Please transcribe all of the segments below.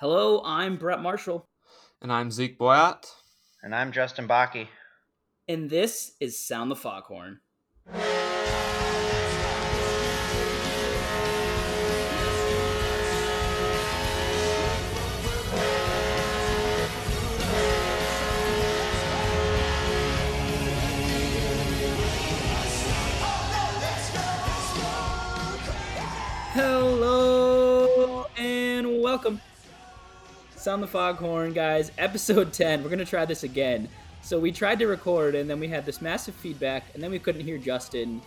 Hello, I'm Brett Marshall, And I'm Zeke Boyat. And I'm Justin Bakke. and this is Sound the Foghorn. Hello and welcome. Sound the Foghorn, guys. Episode 10. We're going to try this again. So we tried to record and then we had this massive feedback and then we couldn't hear Justin.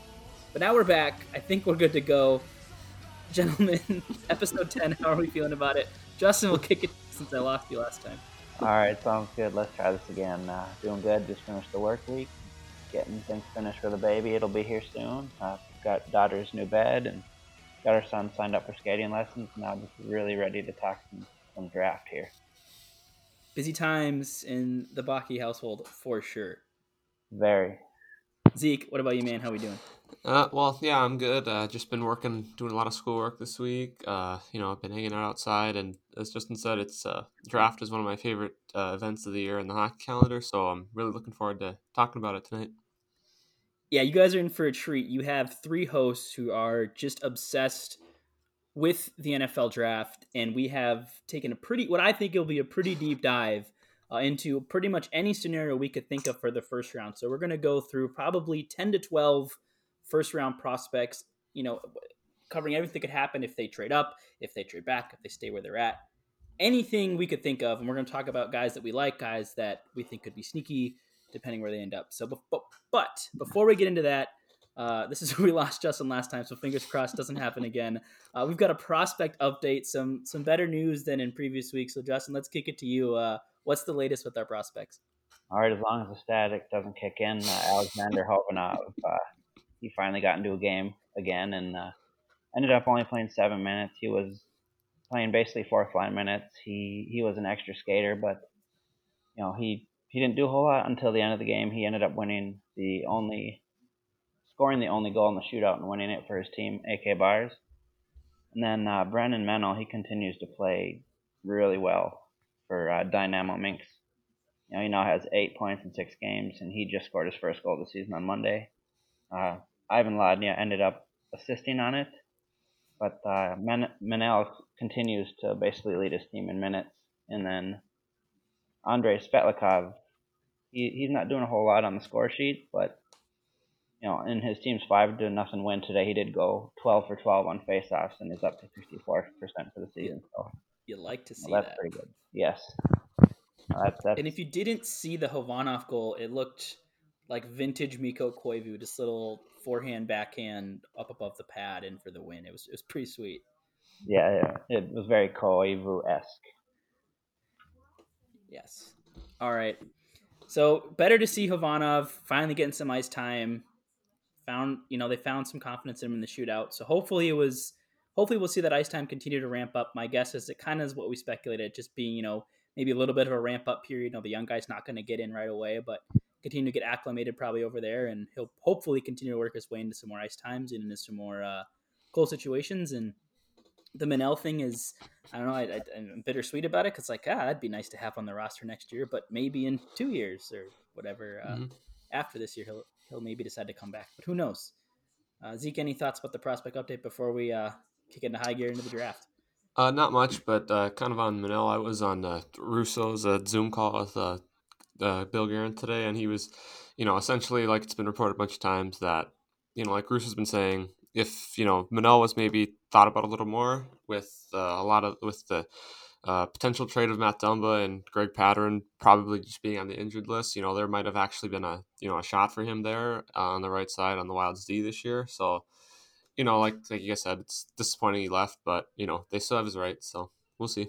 But now we're back. I think we're good to go. Gentlemen, episode 10. How are we feeling about it? Justin will kick it since I lost you last time. All right, sounds good. Let's try this again. Uh, doing good. Just finished the work week. Getting things finished for the baby. It'll be here soon. Uh, got daughter's new bed and got our son signed up for skating lessons. Now just really ready to talk some, some draft here. Busy times in the Bakke household for sure. Very. Zeke, what about you, man? How are we doing? Uh, well, yeah, I'm good. Uh, just been working, doing a lot of schoolwork this week. Uh, you know, I've been hanging out outside, and as Justin said, it's uh, draft is one of my favorite uh, events of the year in the hockey calendar. So I'm really looking forward to talking about it tonight. Yeah, you guys are in for a treat. You have three hosts who are just obsessed with the NFL draft, and we have taken a pretty, what I think will be a pretty deep dive uh, into pretty much any scenario we could think of for the first round. So we're going to go through probably 10 to 12 first round prospects, you know, covering everything that could happen if they trade up, if they trade back, if they stay where they're at. Anything we could think of, and we're going to talk about guys that we like, guys that we think could be sneaky, depending where they end up. So, but, but before we get into that, uh, this is where we lost Justin last time, so fingers crossed doesn't happen again. Uh, we've got a prospect update, some some better news than in previous weeks. So, Justin, let's kick it to you. Uh, what's the latest with our prospects? All right, as long as the static doesn't kick in, uh, Alexander Khovanov, uh, he finally got into a game again and ended up only playing seven minutes. He was playing basically fourth line minutes. He he was an extra skater, but you know he he didn't do a whole lot until the end of the game. He ended up winning the only scoring the only goal in the shootout and winning it for his team, AK Bars. And then uh, Brennan Menell, he continues to play really well for uh, Dinamo Minsk. You know, he now has eight points in six games, and he just scored his first goal of the season on Monday. Uh, Ivan Lodnia ended up assisting on it, but uh, Men- Menell continues to basically lead his team in minutes. And then Andrei Svetlakov, he, he's not doing a whole lot on the score sheet, but you know, in his team's five to nothing win today, he did go 12 for 12 on faceoffs and is up to 54% for the season. So You like to see well, that's that. pretty good. Yes. Uh, that's, that's, And if you didn't see the Khovanov goal, it looked like vintage Mikko Koivu, just little forehand, backhand up above the pad in for the win. It was it was pretty sweet. yeah, yeah, it was very Koivu esque. Yes. All right. So better to see Khovanov finally getting some ice time. Found you know they found some confidence in him in the shootout. So hopefully it was hopefully we'll see that ice time continue to ramp up. My guess is it kind of is what we speculated, just being you know maybe a little bit of a ramp up period. You know the young guy's not going to get in right away, but continue to get acclimated probably over there, and he'll hopefully continue to work his way into some more ice times and into some more uh, goal situations. And the Menell thing is I don't know. I, I, I'm bittersweet about it because, like, ah, that'd be nice to have on the roster next year. But maybe in two years or whatever uh, Mhm. after this year, he'll he'll maybe decide to come back. But who knows? Uh, Zeke, any thoughts about the prospect update before we uh, kick into high gear into the draft? Uh, not much, but uh, kind of on Menell. I was on uh, Russo's uh, Zoom call with uh, uh, Bill Guerin today, and he was, you know, essentially like it's been reported a bunch of times that, you know, like Russo's been saying, if you know Menell was maybe thought about a little more with uh, a lot of with the uh, potential trade of Matt Dumba and Greg Pateryn probably just being on the injured list, you know, there might have actually been a you know a shot for him there uh, on the right side on the Wild's D this year. So, you know, like like you guys said, it's disappointing he left, but you know they still have his rights, so we'll see.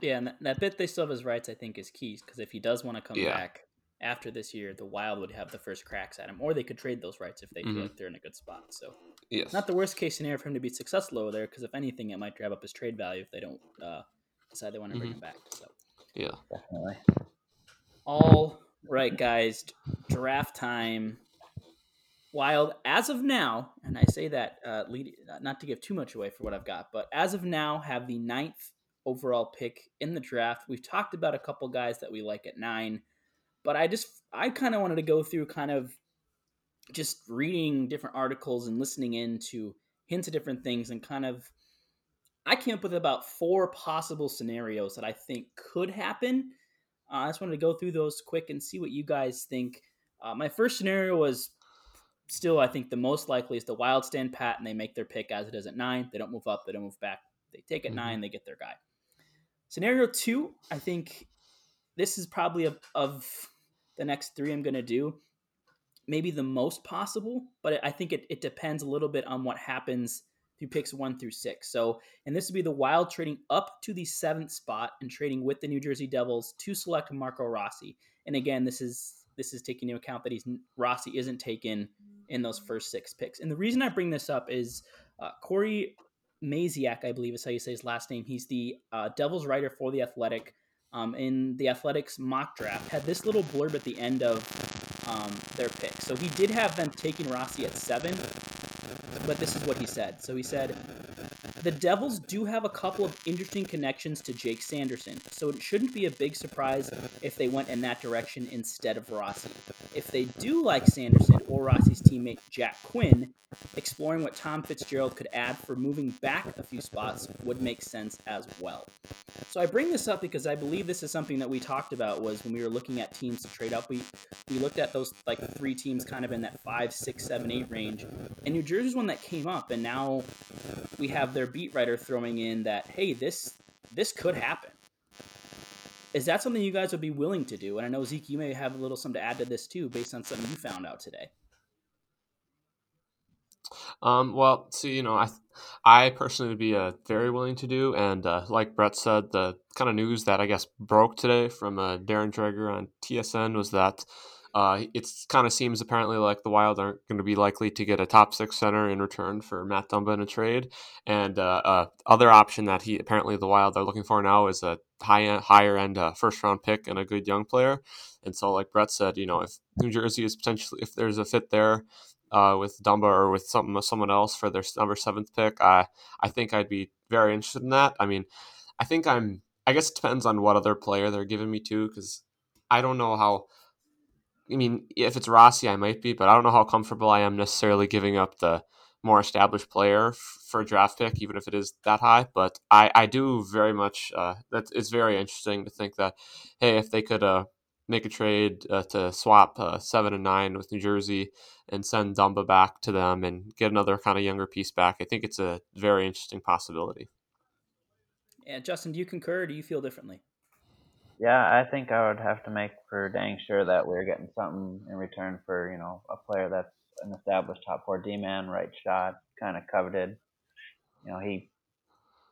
Yeah, and that, bit they still have his rights, I think, is key because if he does want to come Yeah. back after this year, the Wild would have the first cracks at him, or they could trade those rights if they feel Mhm. like they're in a good spot. So Yes. not the worst case scenario for him to be successful over there because if anything, it might drive up his trade value if they don't uh, decide they want to bring Mhm. him back. So. yeah. Definitely. All right, guys, draft time. Wild, as of now, and I say that uh, lead, not to give too much away for what I've got, but as of now, have the ninth overall pick in the draft. We've talked about a couple guys that we like at nine, but I just I kind of wanted to go through kind of just reading different articles and listening into hints of different things and kind of I came up with about four possible scenarios that I think could happen. Uh, I just wanted to go through those quick and see what you guys think. Uh, my first scenario was still, I think, the most likely is the Wild stand pat and they make their pick as it is at nine. They don't move up, they don't move back. They take at mm-hmm. nine, they get their guy. Scenario two, I think this is probably a, of the next three I'm going to do maybe the most possible, but I think it, it depends a little bit on what happens through picks one through six. So, and this would be the Wild trading up to the seventh spot and trading with the New Jersey Devils to select Marco Rossi. And again, this is this is taking into account that he's Rossi isn't taken in those first six picks. And the reason I bring this up is uh, Corey Masisak, I believe is how you say his last name. He's the uh, Devils writer for the Athletic. Um, in the Athletics mock draft, had this little blurb at the end of um, their pick. So he did have them taking Rossi at seven, but this is what he said. So he said, the Devils do have a couple of interesting connections to Jake Sanderson, so it shouldn't be a big surprise if they went in that direction instead of Rossi. If they do like Sanderson or Rossi's teammate Jack Quinn, exploring what Tom Fitzgerald could add for moving back a few spots would make sense as well. So I bring this up because I believe this is something that we talked about was when we were looking at teams to trade up. We we looked at those like three teams kind of in that five, six, seven, eight range, and New Jersey's one that came up, and now we have their beat writer throwing in that hey, this this could happen. Is that something you guys would be willing to do? And I know Zeke, you may have a little something to add to this too, based on something you found out today. Um, well, so you know, I I personally would be uh, very willing to do, and uh, like Brett said, the kind of news that I guess broke today from uh, Darren Dreger on TSN was that uh, it kind of seems apparently like the Wild aren't going to be likely to get a top six center in return for Matt Dumba in a trade, and uh, uh, other option that he apparently the Wild are looking for now is a high end, higher end uh, first round pick and a good young player. And so, like Brett said, you know, if New Jersey is potentially if there's a fit there, uh, with Dumba or with something someone else for their number seventh pick, I I think I'd be very interested in that. I mean, I think I'm. I guess it depends on what other player they're giving me to, because I don't know how. I mean, if it's Rossi, I might be, but I don't know how comfortable I am necessarily giving up the more established player f- for a draft pick, even if it is that high. But I, I do very much. Uh, that it's very interesting to think that, hey, if they could uh, make a trade uh, to swap uh, seven and nine with New Jersey and send Dumba back to them and get another kind of younger piece back. I think it's a very interesting possibility. Yeah, Justin, do you concur? do you feel differently? Yeah, I think I would have to make for dang sure that we're getting something in return for you know a player that's an established top four D man, right shot, kind of coveted. You know, he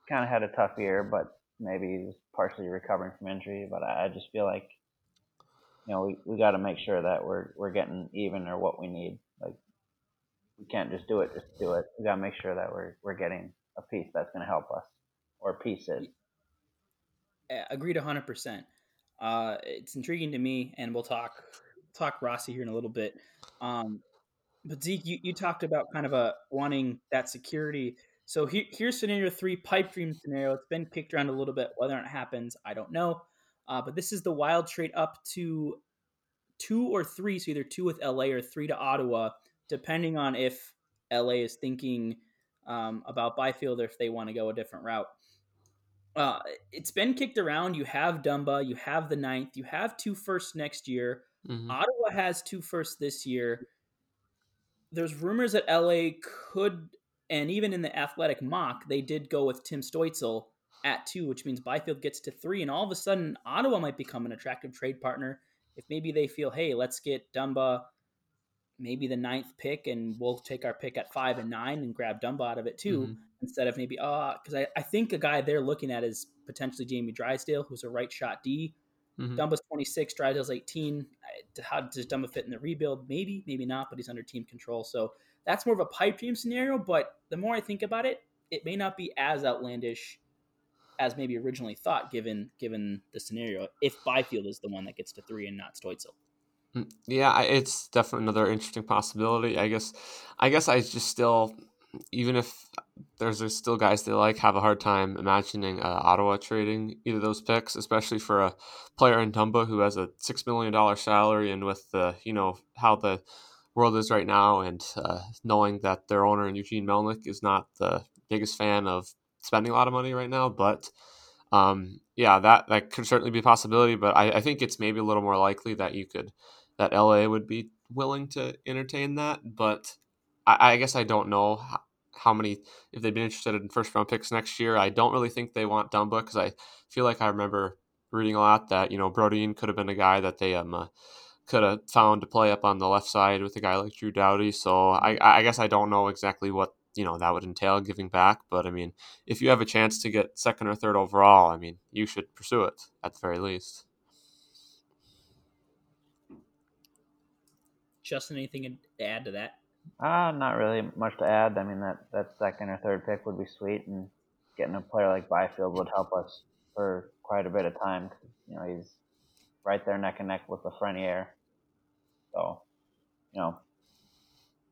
kind of had a tough year, but maybe he's partially recovering from injury. But I, I just feel like you know, we, we got to make sure that we're we're getting even or what we need. Like we can't just do it just do it. We got to make sure that we're we're getting a piece that's going to help us or pieces. Agreed 100%. Uh, it's intriguing to me, and we'll talk talk Rossi here in a little bit. Um, but Zeke, you, you talked about kind of a wanting that security. So here, here's scenario three, pipe dream scenario. It's been kicked around a little bit. Whether it happens, I don't know. Uh, but this is the wild trade up to two or three, so either two with LA or three to Ottawa, depending on if LA is thinking um, about Byfield or if they want to go a different route. Uh, it's been kicked around. You have Dumba, you have the ninth, you have two firsts next year. Mm-hmm. Ottawa has two firsts this year. There's rumors that LA could, and even in the athletic mock, they did go with Tim Stützle at two, which means Byfield gets to three, and all of a sudden Ottawa might become an attractive trade partner if maybe they feel, hey, let's get Dumba maybe the ninth pick and we'll take our pick at five and nine and grab Dumba out of it too, mm-hmm. Instead of maybe uh because I, I think a guy they're looking at is potentially Jamie Drysdale, who's a right shot D. Mm-hmm. Dumba's 26, Drysdale's 18. How does Dumba fit in the rebuild? Maybe, maybe not, but he's under team control. So that's more of a pipe dream scenario. But the more I think about it, it may not be as outlandish as maybe originally thought, given given the scenario. If Byfield is the one that gets to three and not Stützle. Mm, yeah, it's definitely another interesting possibility. I guess. I guess I just still, even if there's, there's still guys they like have a hard time imagining uh, Ottawa trading either those picks, especially for a player in Dumba who has a six million dollar salary and with the you know how the world is right now, and uh, knowing that their owner Eugene Melnyk is not the biggest fan of spending a lot of money right now, but um, yeah, that that could certainly be a possibility. But I, I think it's maybe a little more likely that you could that LA would be willing to entertain that. But I, I guess I don't know how, many if they've been interested in first round picks next year. I don't really think they want Dumba because I feel like I remember reading a lot that you know Brodin could have been a guy that they um. Uh, could have found to play up on the left side with a guy like Drew Doughty. So I, I guess I don't know exactly what you know that would entail giving back. But I mean, if you have a chance to get second or third overall, I mean, you should pursue it at the very least. Justin, anything to add to that? Uh, not really much to add. I mean, that, that second or third pick would be sweet, and getting a player like Byfield would help us for quite a bit of time. Cause, You know, he's right there neck and neck with the Lafreniere. So, you know,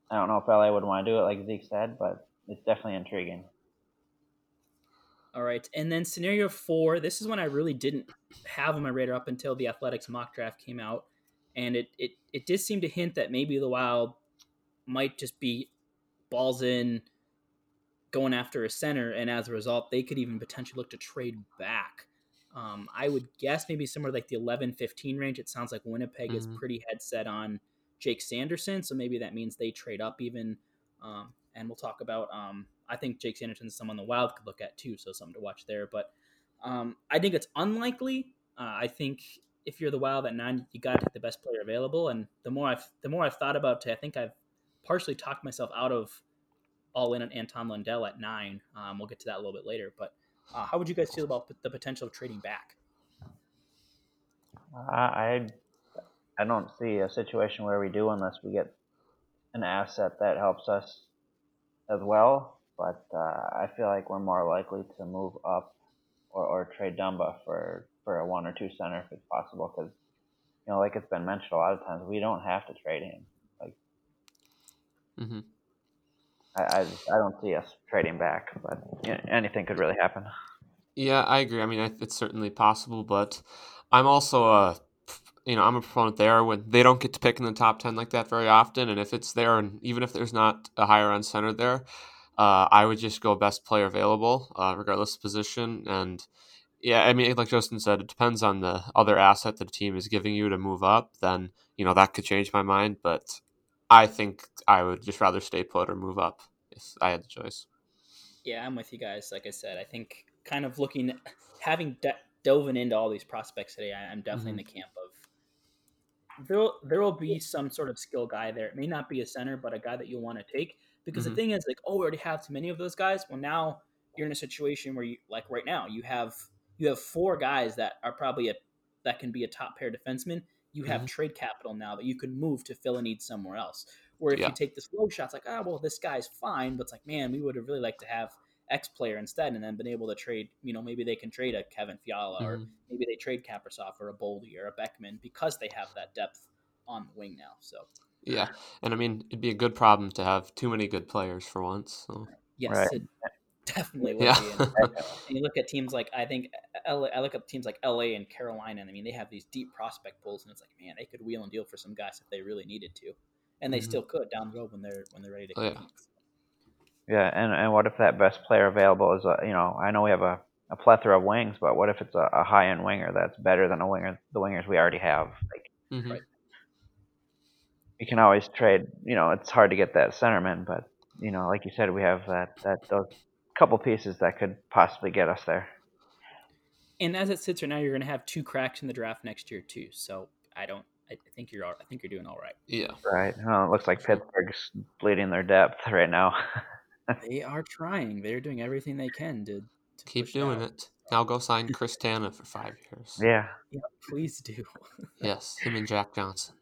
I don't know if LA would want to do it like Zeke said, but it's definitely intriguing. All right. And then scenario four, this is one I really didn't have on my radar up until the athletics mock draft came out. And it, it, it did seem to hint that maybe the Wild might just be balls in going after a center. And as a result, they could even potentially look to trade back. Um, I would guess maybe somewhere like the 11 15 range. It sounds like Winnipeg mm-hmm. is pretty head set on Jake Sanderson. So maybe that means they trade up even. Um, and we'll talk about. Um, I think Jake Sanderson is someone the Wild could look at too, so something to watch there. But um, I think it's unlikely. Uh, I think if you're the Wild at nine, you got to take the best player available. And the more I've the more I've thought about it, I think I've partially talked myself out of all in on Anton Lundell at nine. Um, we'll get to that a little bit later. But uh, how would you guys feel about the potential of trading back? I I don't see a situation where we do unless we get an asset that helps us as well. But uh, I feel like we're more likely to move up or, or trade Dumba for, for a one or two center if it's possible. Because, you know, like it's been mentioned a lot of times, we don't have to trade him. Mm-hmm. I, I, I don't see us trading back, but anything could really happen. Yeah, I agree. I mean, it's certainly possible, but I'm also a you know, I'm a proponent there when they don't get to pick in the top 10 like that very often. And if it's there, and even if there's not a higher end center there, uh, I would just go best player available, uh, regardless of position. And yeah, I mean, like Justin said, it depends on the other asset that the team is giving you to move up. Then, you know, that could change my mind. But I think I would just rather stay put or move up if I had the choice. Yeah, I'm with you guys. Like I said, I think kind of looking, having de- dove into all these prospects today, I, am definitely mm-hmm. in the camp of there there will be some sort of skill guy there. It may not be a center, but a guy that you'll want to take. Because mm-hmm. the thing is, like, oh, we already have too many of those guys. Well, now you're in a situation where you, like, right now, you have you have four guys that are probably a that can be a top pair defenseman. You have mm-hmm. trade capital now that you can move to fill a need somewhere else. Where if yeah. you take this low shot, it's like, ah, oh, well, this guy's fine, but it's like, man, we would have really liked to have X player instead, and then been able to trade. You know, maybe they can trade a Kevin Fiala, mm-hmm. or maybe they trade Kaprizov or a Boldy or a Beckman because they have that depth on the wing now. So yeah, and I mean, it'd be a good problem to have too many good players for once. So yes, right. it definitely would yeah. be. And, you look at teams like I think LA, I look at teams like LA and Carolina, and I mean they have these deep prospect pools, and it's like man, they could wheel and deal for some guys if they really needed to, and they mm-hmm. still could down the road when they're when they're ready to oh, compete. Yeah. Yeah, and, and what if that best player available is a, you know I know we have a, a plethora of wings, but what if it's a, a high end winger that's better than a winger the wingers we already have? Like, mm-hmm. right. you can always trade. You know, it's hard to get that centerman, but you know, like you said, we have that that those couple pieces that could possibly get us there. And as it sits right now, you're going to have two cracks in the draft next year too. So I don't. I think you're. I think you're doing all right. Yeah. Right. Well, it looks like Pittsburgh's bleeding their depth right now. they are trying. They're doing everything they can to, to keep doing it. it. Now go sign Chris Tanev for five years. Yeah. Yeah, please do. yes, him and Jack Johnson.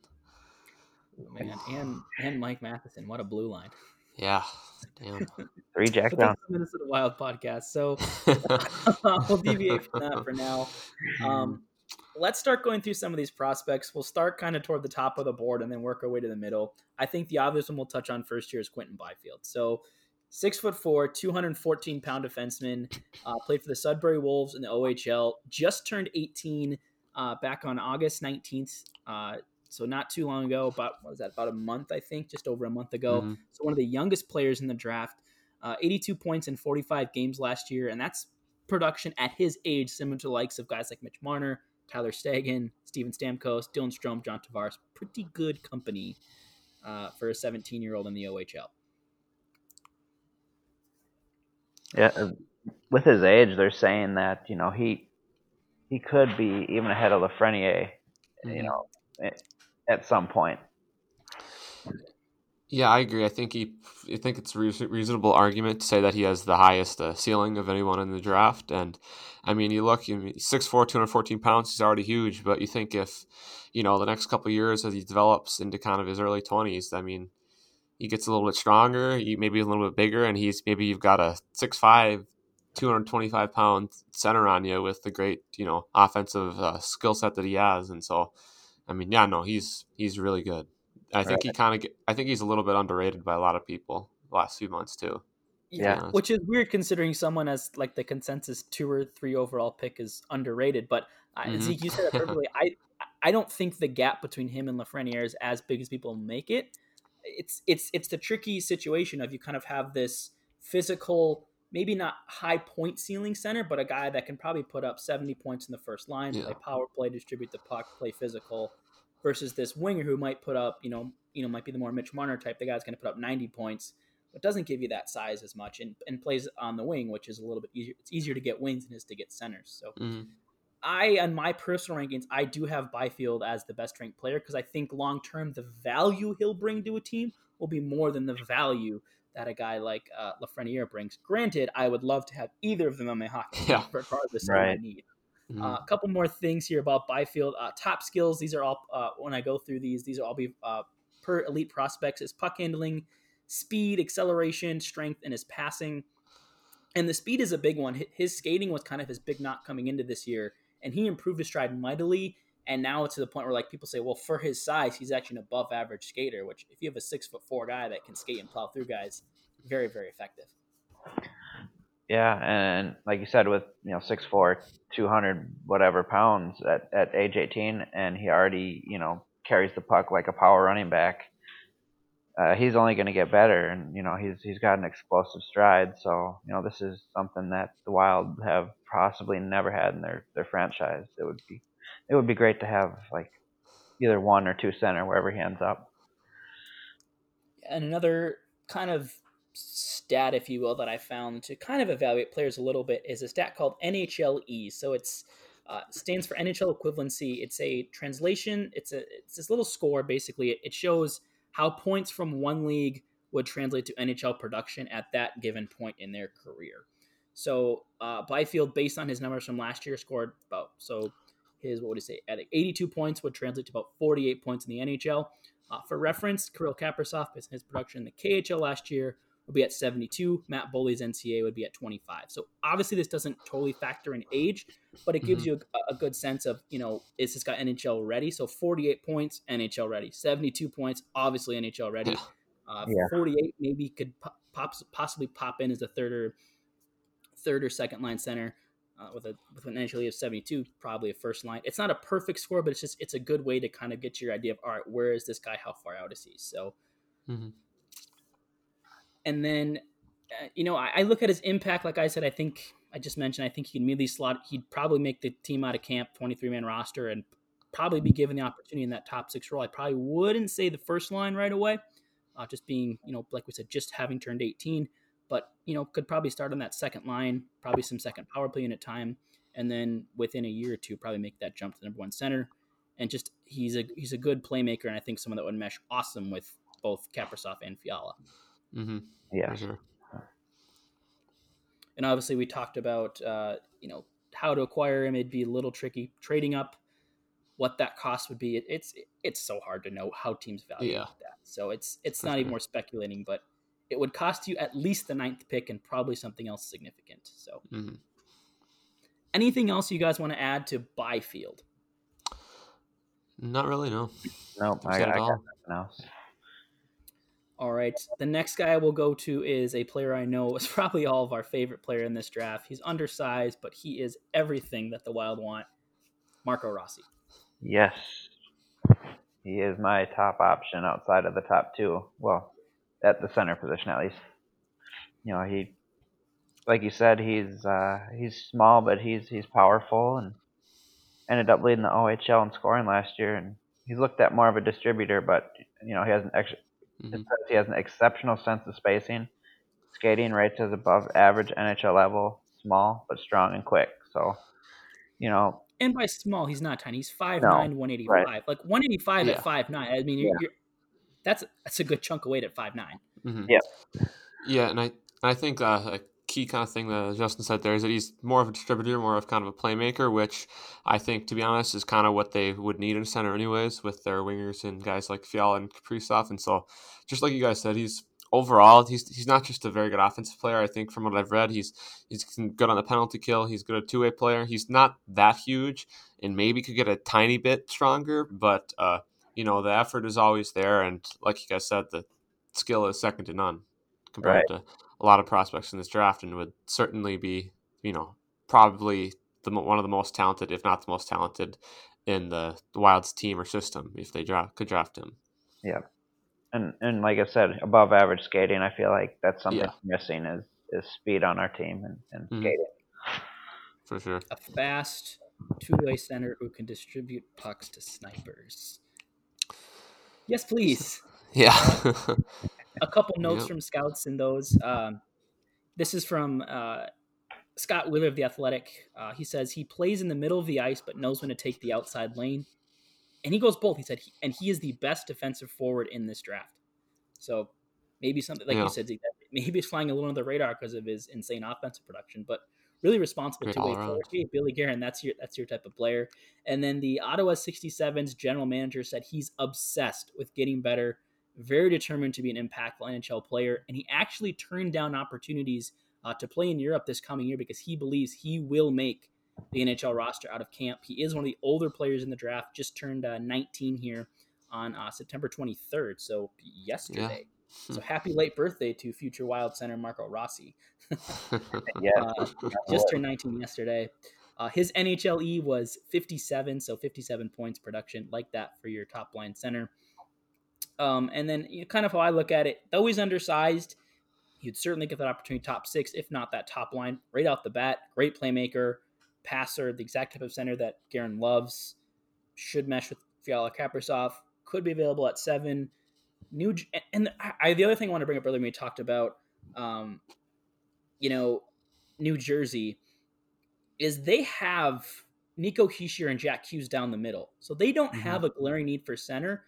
Oh, man, and and Mike Matheson. What a blue line. Yeah. Damn. Three Jack Johnson. Minnesota Wild podcast. So we'll deviate from that for now. Um, let's start going through some of these prospects. We'll start kind of toward the top of the board and then work our way to the middle. I think the obvious one we'll touch on first here is Quinton Byfield. So, six foot four, 214 pound defenseman, uh, played for the Sudbury Wolves in the OHL, just turned 18 uh, back on August 19th. Uh, so not too long ago, about what was that? About a month, I think, just over a month ago. Mm-hmm. So one of the youngest players in the draft, uh, 82 points in 45 games last year, and that's production at his age, similar to the likes of guys like Mitch Marner, Tyler Seguin, Steven Stamkos, Dylan Strome, John Tavares. Pretty good company uh, for a 17 year old in the OHL. Yeah, uh, with his age, they're saying that you know he he could be even ahead of Lafreniere, mm-hmm. you know, at some point. Yeah, I agree. I think he, I think it's a reasonable argument to say that he has the highest uh, ceiling of anyone in the draft. And I mean, you look, you mean, 6'4", 214 pounds, he's already huge. But you think if, you know, the next couple years as he develops into kind of his early twenties, I mean, he gets a little bit stronger, he maybe a little bit bigger, and he's maybe you've got a 6'5", 225 pound center on you with the great, you know, offensive uh, skill set that he has. And so, I mean, yeah, no, he's he's really good. I think right. he kind of. I think he's a little bit underrated by a lot of people the last few months too. Yeah, yeah. which is weird considering someone as like the consensus two or three overall pick is underrated. But uh, mm-hmm. Zeke, you said it perfectly. I I don't think the gap between him and Lafreniere is as big as people make it. It's it's it's the tricky situation of you kind of have this physical, maybe not high point ceiling center, but a guy that can probably put up seventy points in the first line, yeah. play power play, distribute the puck, play physical versus this winger who might put up, you know, you know, might be the more Mitch Marner type. The guy's going to put up 90 points, but doesn't give you that size as much, and, and plays on the wing, which is a little bit easier. It's easier to get wings than it is to get centers. So, mm-hmm. I, on my personal rankings, I do have Byfield as the best ranked player because I think long term the value he'll bring to a team will be more than the value that a guy like uh, Lafreniere brings. Granted, I would love to have either of them on my hockey team, yeah. regardless right. of my need. Mm-hmm. Uh, a couple more things here about Byfield. Uh, top skills. These are all uh, when I go through these. These are all be uh, per elite prospects. Is puck handling, speed, acceleration, strength, and his passing. And the speed is a big one. His skating was kind of his big knock coming into this year, and he improved his stride mightily. And now it's to the point where like people say, well, for his size, he's actually an above average skater. Which if you have a six foot four guy that can skate and plow through guys, very very effective. Yeah, and like you said, with you know six four, two hundred whatever pounds at at age eighteen, and he already you know carries the puck like a power running back. Uh, he's only going to get better, and you know he's he's got an explosive stride. So you know this is something that the Wild have possibly never had in their their franchise. It would be it would be great to have like either one or two center wherever he ends up. And another kind of stat, if you will, that I found to kind of evaluate players a little bit is a stat called NHLE. So it's uh, stands for NHL equivalency. It's a translation. It's a it's this little score basically. It, it shows how points from one league would translate to NHL production at that given point in their career. So uh, Byfield, based on his numbers from last year, scored about so his what would he say? At 82 points would translate to about 48 points in the NHL. Uh, for reference, Kirill Kaprizov, based on his production in the KHL last year, would be at 72. Matt Boldy's NCA would be at 25. So obviously this doesn't totally factor in age, but it gives mm-hmm. you a, a, good sense of, you know, is this guy NHL ready? So 48 points, NHL ready. 72 points, obviously NHL ready. Uh, yeah. 48 maybe could pop, possibly pop in as a third or third or second line center. Uh, with a with an NHL of 72, probably a first line. It's not a perfect score, but it's just it's a good way to kind of get your idea of all right, where is this guy? How far out is he? So mm-hmm. And then, uh, you know, I, I, look at his impact. Like I said, I think I just mentioned, I think he can immediately slot. He'd probably make the team out of camp, 23 man roster, and probably be given the opportunity in that top six role. I probably wouldn't say the first line right away, uh, just being, you know, like we said, just having turned 18. But, you know, could probably start on that second line, probably some second power play unit time. And then within a year or two, probably make that jump to number one center. And just he's a he's a good playmaker, and I think someone that would mesh awesome with both Kaprizov and Fiala. Mm-hmm. Yeah. Sure. And obviously, we talked about uh, you know how to acquire him. It'd be a little tricky trading up. What that cost would be, it, it's it's so hard to know how teams value yeah. that. So it's it's not even more speculating, but it would cost you at least the ninth pick and probably something else significant. So, mm-hmm. anything else you guys want to add to Byfield? Not really, no. Nope, I, I got nothing else. All right. The next guy we'll go to is a player I know is probably all of our favorite player in this draft. He's undersized, but he is everything that the Wild want. Marco Rossi. Yes. He is my top option outside of the top two. Well, at the center position at least. You know, he like you said, he's uh, he's small but he's he's powerful and ended up leading the OHL in scoring last year and he's looked at more of a distributor, but you know, he has an extra Mm-hmm. he has an exceptional sense of spacing. Skating rates as above average NHL level, small but strong and quick. So, you know. And by small, he's not tiny. He's 5'9", no, 185. Right. Like 185 yeah. at 5'9". I mean, you're, yeah. you're, that's that's a good chunk of weight at 5'9". Mm-hmm. Yeah. Yeah, and I I think uh, a key kind of thing that Justin said there is that he's more of a distributor, more of kind of a playmaker, which I think, to be honest, is kind of what they would need in a center anyways with their wingers and guys like Fiala and Kaprizov. And so, just like you guys said, he's overall he's he's not just a very good offensive player. I think from what I've read, he's he's good on the penalty kill. He's good a two way player. He's not that huge, and maybe could get a tiny bit stronger, but uh, you know the effort is always there. And like you guys said, the skill is second to none compared right. to a lot of prospects in this draft, and would certainly be you know probably the one of the most talented, if not the most talented, in the, the Wild's team or system if they draft could draft him. Yeah, and and like I said, above average skating. I feel like that's something yeah. missing is is speed on our team and, and mm-hmm. skating. For sure, a fast two way center who can distribute pucks to snipers. Yes, please. Yeah. a couple notes yep. from scouts in those. Um, this is from uh, Scott Wheeler of the Athletic. Uh, he says he plays in the middle of the ice, but knows when to take the outside lane. And he goes both. He said, he, and he is the best defensive forward in this draft. So maybe something like yeah. you said, maybe he's flying a little under the radar because of his insane offensive production, but really responsible two way. Hey, Billy Guerin, that's your that's your type of player. And then the Ottawa 67's general manager said he's obsessed with getting better very determined to be an impactful NHL player, and he actually turned down opportunities uh, to play in Europe this coming year because he believes he will make the NHL roster out of camp. He is one of the older players in the draft, just turned uh, 19 here on uh, September 23rd, so yesterday. Yeah. So happy late birthday to future Wild center Marco Rossi. yeah, uh, just turned 19 yesterday. Uh, his NHLE was 57, so 57 points production, like that for your top line center. Um, and then you know, kind of how I look at it, though he's undersized, he'd certainly get that opportunity top six, if not that top line, right off the bat. Great playmaker, passer, the exact type of center that Guerin loves. Should mesh with Fiala Kaprizov. Could be available at seven. New and I, the other thing I want to bring up earlier when we talked about, um, you know, New Jersey, is they have Nico Hischier and Jack Hughes down the middle, so they don't mm-hmm. have a glaring need for center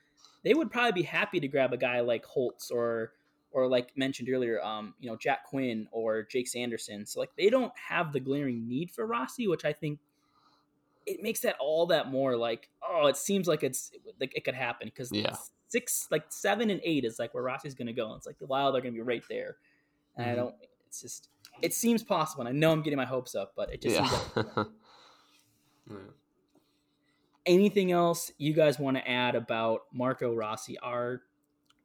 they would probably be happy to grab a guy like Holtz or or like mentioned earlier, um, you know, Jack Quinn or Jake Sanderson. So like they don't have the glaring need for Rossi, which I think it makes that all that more like, oh, it seems like it's like it could happen because yeah. Six, like seven and eight is like where Rossi's going to go. And It's like the Wild are going to be right there, and mm-hmm. I don't. It's just it seems possible. And I know I'm getting my hopes up, but it just yeah. seems like. yeah anything else you guys want to add about Marco Rossi, our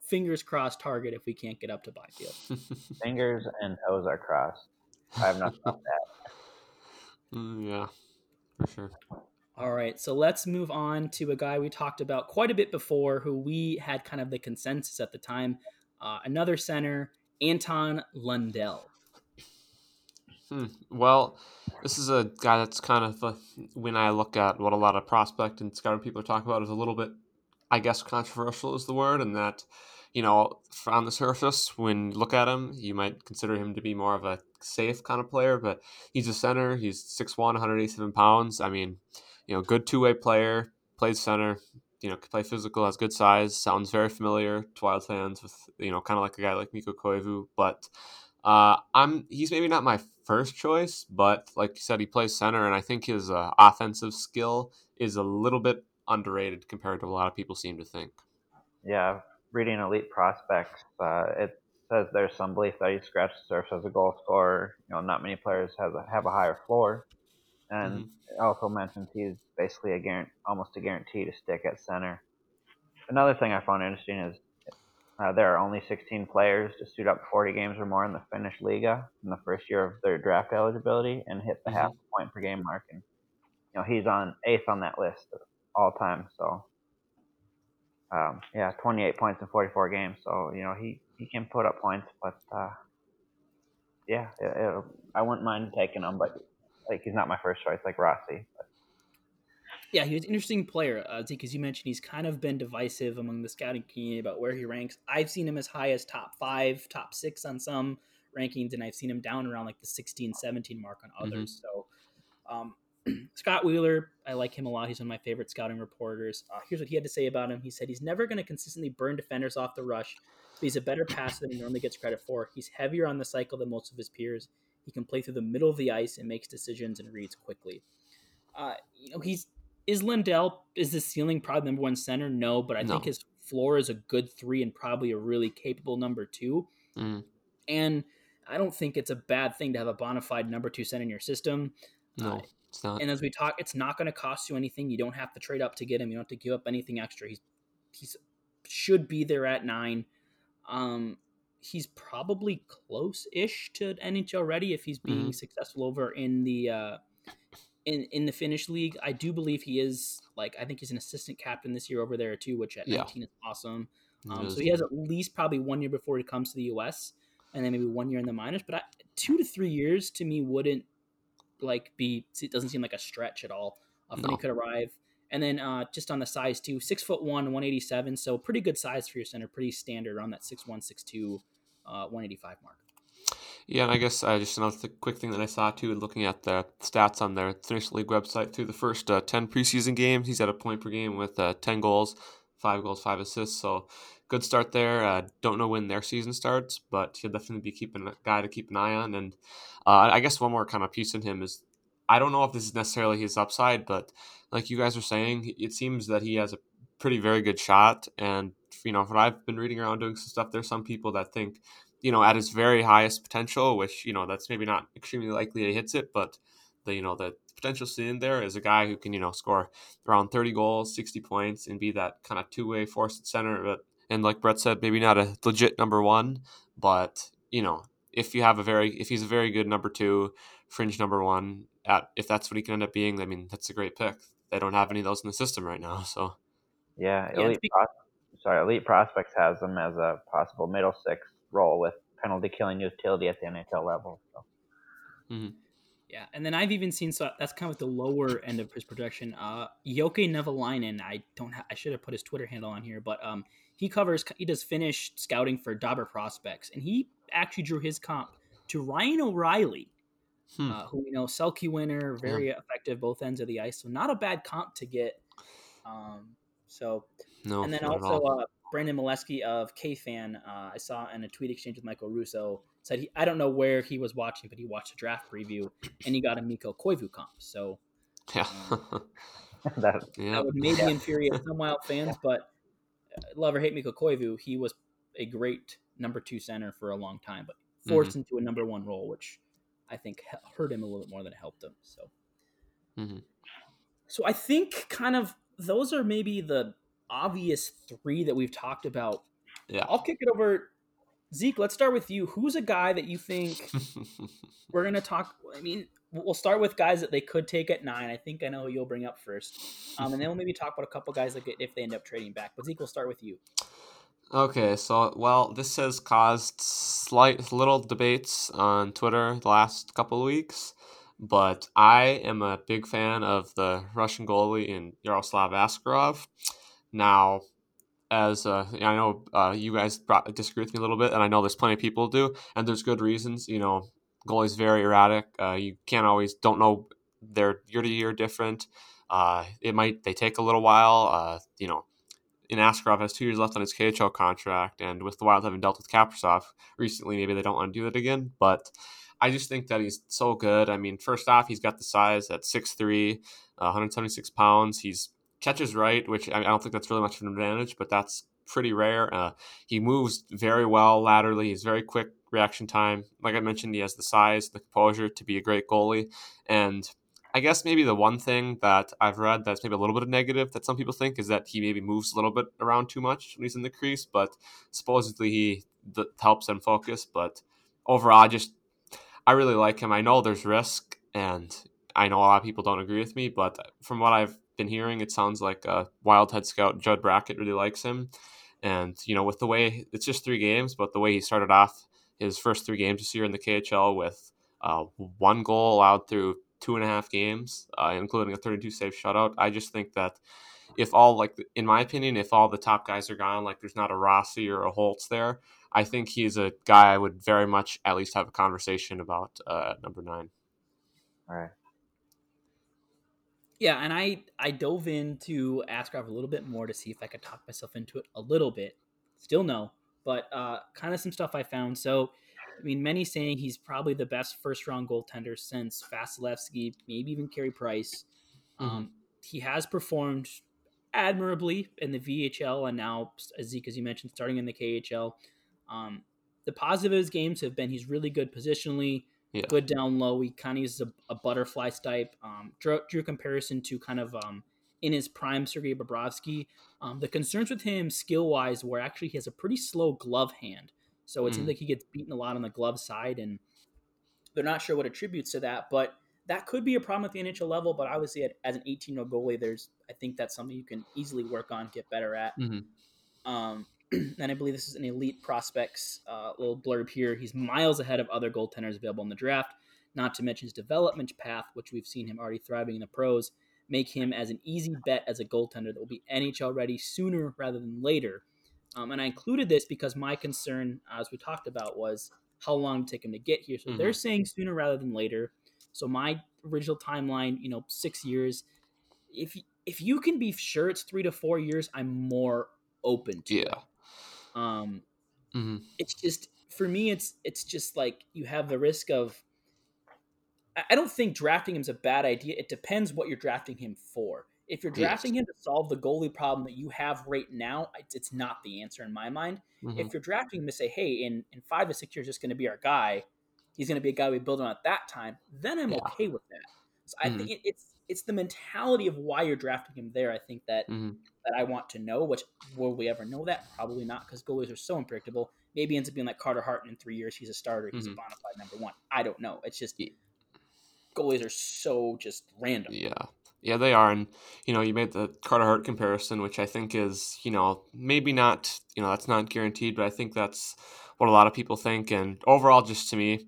fingers crossed target if we can't get up to Byfield? fingers and toes are crossed. I have nothing about that. Mm, yeah, for sure. All right, so let's move on to a guy we talked about quite a bit before, who we had kind of the consensus at the time. Uh, another center, Anton Lundell. Hmm. Well, this is a guy that's kind of uh, when I look at what a lot of prospect and scouting people are talking about is a little bit, I guess, controversial is the word, and that you know on the surface when you look at him, you might consider him to be more of a safe kind of player, but he's a center. He's 6'1", 187 pounds. I mean, you know, good two way player, plays center. You know, can play physical, has good size, sounds very familiar to Wild fans with you know, kind of like a guy like Mikko Koivu, but. Uh, I'm he's maybe not my first choice, but like you said, he plays center, and I think his uh, offensive skill is a little bit underrated compared to a lot of people seem to think. Yeah, reading Elite Prospects, uh, it says there's some belief that he scratched the surface as a goal scorer. You know, not many players have a, have a higher floor, and mm-hmm. also mentions he's basically a guarantee, almost a guarantee to stick at center. Another thing I found interesting is uh, there are only 16 players to suit up 40 games or more in the Finnish Liiga in the first year of their draft eligibility and hit the mm-hmm. half point per game mark. And you know he's on eighth on that list all time. So um, yeah, 28 points in 44 games. So you know he he can put up points, but uh, yeah, it, it, I wouldn't mind taking him, but like he's not my first choice like Rossi. But. Yeah, he was an interesting player, uh, because you mentioned he's kind of been divisive among the scouting community about where he ranks. I've seen him as high as top five, top six on some rankings, and I've seen him down around like the 16, 17 mark on others. Mm-hmm. So, um, Scott Wheeler, I like him a lot. He's one of my favorite scouting reporters. Uh, here's what he had to say about him. He said he's never going to consistently burn defenders off the rush, but he's a better passer than he normally gets credit for. He's heavier on the cycle than most of his peers. He can play through the middle of the ice and makes decisions and reads quickly. Uh, you know, he's is Lundell is the ceiling probably number one center? No, but I no. think his floor is a good three and probably a really capable number two. Mm. And I don't think it's a bad thing to have a bona fide number two center in your system. No, uh, it's not. And as we talk, it's not going to cost you anything. You don't have to trade up to get him. You don't have to give up anything extra. He's he's should be there at nine. Um, he's probably close-ish to NHL ready if he's being mm-hmm. successful over in the uh, in in the Finnish league. I do believe he is like I think he's an assistant captain this year over there too, which at yeah. 19 is awesome. Um, so he has at least probably one year before he comes to the U.S. and then maybe one year in the minors. But I, two to three years to me wouldn't like be. It doesn't seem like a stretch at all uh, no. when he could arrive. And then uh, just on the size too, six foot one, one eighty seven. So pretty good size for your center. Pretty standard on that six one, six two, uh, one eighty five mark. Yeah, and I guess uh, just another th- quick thing that I saw too, looking at the stats on their Finnish League website through the first uh, 10 preseason games, he's at a point per game with uh, 10 goals, 5 goals, 5 assists. So good start there. Uh, don't know when their season starts, but he'll definitely be keeping a guy to keep an eye on. And uh, I guess one more kind of piece in him is I don't know if this is necessarily his upside, but like you guys are saying, it seems that he has a pretty very good shot. And, you know, when I've been reading around doing some stuff, there's some people that think you know, at his very highest potential, which, you know, that's maybe not extremely likely he hits it, but the, you know, the potential sitting there is a guy who can, you know, score around 30 goals, 60 points, and be that kind of two way force at center. But, and like Brett said, maybe not a legit number one, but, you know, if you have a very, if he's a very good number two, fringe number one, at, if that's what he can end up being, I mean, that's a great pick. They don't have any of those in the system right now. So, yeah, elite, yeah, pro- sorry, elite prospects has them as a possible middle six role with penalty killing utility at the NHL level. So. Mm-hmm. Yeah, and then I've even seen so that's kind of the lower end of his projection. Uh, Jokke Nevalainen, I don't, ha- I should have put his Twitter handle on here, but um, he covers, he does Finnish scouting for Dobber Prospects, and he actually drew his comp to Ryan O'Reilly, hmm. uh, who you know, Selke winner, very yeah. effective both ends of the ice, so not a bad comp to get. Um, so, no, and then also uh, Brandon Molesky of KFan, uh, I saw in a tweet exchange with Michael Russo, said he, I don't know where he was watching, but he watched a draft preview and he got a Mikko Koivu comp. So yeah, um, that, yeah. that would maybe yeah. infuriate some Wild fans, but uh, love or hate Mikko Koivu, he was a great number two center for a long time, but forced mm-hmm. into a number one role, which I think hurt him a little bit more than it helped him. So, mm-hmm. so I think kind of those are maybe the obvious three that we've talked about. Yeah. I'll kick it over. Zeke, let's start with you. Who's a guy that you think we're going to talk? I mean, we'll start with guys that they could take at nine. I think I know who you'll bring up first. Um, and then we'll maybe talk about a couple guys that get, if they end up trading back. But Zeke, we'll start with you. Okay, so well, this has caused slight little debates on Twitter the last couple of weeks, but I am a big fan of the Russian goalie in Yaroslav Askarov. Now, as uh, I know uh, you guys disagree with me a little bit, and I know there's plenty of people do, and there's good reasons. You know, goalie's very erratic. Uh, you can't always don't know they're year to year different. Uh, it might they take a little while. Uh, you know, in Askarov has two years left on his KHL contract, and with the Wild having dealt with Kaprizov recently, maybe they don't want to do it again. But I just think that he's so good. I mean, first off, he's got the size at 6'3", uh, 176 pounds. He's catches right, which I, don't think that's really much of an advantage, but that's pretty rare. Uh, he moves very well laterally. He's very quick reaction time. Like I mentioned, he has the size, the composure to be a great goalie. And I guess maybe the one thing that I've read that's maybe a little bit of negative that some people think is that he maybe moves a little bit around too much when he's in the crease, but supposedly he th- helps them focus. But overall, I just I really like him. I know there's risk, and I know a lot of people don't agree with me, but from what I've been hearing, it sounds like uh, Wildhead scout Judd Brackett really likes him. And you know, with the way it's just three games, but the way he started off his first three games this year in the KHL with uh, one goal allowed through two and a half games, uh, including a 32 save shutout. I just think that if all like in my opinion, if all the top guys are gone, like there's not a Rossi or a Holtz there, I think he's a guy I would very much at least have a conversation about uh, number nine. All right. Yeah, and I I dove into Askarov a little bit more to see if I could talk myself into it a little bit. Still no, but uh, kind of some stuff I found. So I mean, many saying he's probably the best first round goaltender since Vasilevskiy, maybe even Carey Price. Mm-hmm. Um, he has performed admirably in the VHL and now, Zeke, as you mentioned, starting in the KHL. Um, the positive of his games have been he's really good positionally, yeah. good down low. He kind of uses a, a butterfly type. Um, drew, drew comparison to kind of um, in his prime Sergei Bobrovsky. Um, the concerns with him skill wise were actually he has a pretty slow glove hand. So it mm. seems like he gets beaten a lot on the glove side, and they're not sure what attributes to that. But that could be a problem at the NHL level. But obviously, as an 18 year old goalie, there's I think that's something you can easily work on, get better at. Mm-hmm. Um, and I believe this is an elite prospects uh, little blurb here. He's miles ahead of other goaltenders available in the draft. Not to mention his development path, which we've seen him already thriving in the pros, make him as an easy bet as a goaltender that will be NHL ready sooner rather than later. Um, and I included this because my concern, as we talked about, was how long to take him to get here. So mm-hmm. they're saying sooner rather than later. So my original timeline, you know, six years. If if you can be sure it's three to four years, I'm more open to yeah. it. Um, mm-hmm. it's just for me, it's it's just like you have the risk of. I don't think drafting him is a bad idea. It depends what you're drafting him for. If you're drafting yes. him to solve the goalie problem that you have right now, it's not the answer in my mind. Mm-hmm. If you're drafting him to say, hey, in, in five to six years, just going to be our guy, he's going to be a guy we build on at that time, then I'm yeah. okay with that. So mm-hmm. I think it, it's it's the mentality of why you're drafting him there. I think that mm-hmm. That I want to know. Which will we ever know that? Probably not, because goalies are so unpredictable. Maybe ends up being like Carter Hart, in three years he's a starter. He's a mm-hmm. bona fide number one. I don't know. It's just goalies are so just random. Yeah. Yeah, they are, and you know, you made the Carter Hart comparison, which I think is, you know, maybe not, you know, that's not guaranteed, but I think that's what a lot of people think. And overall, just to me,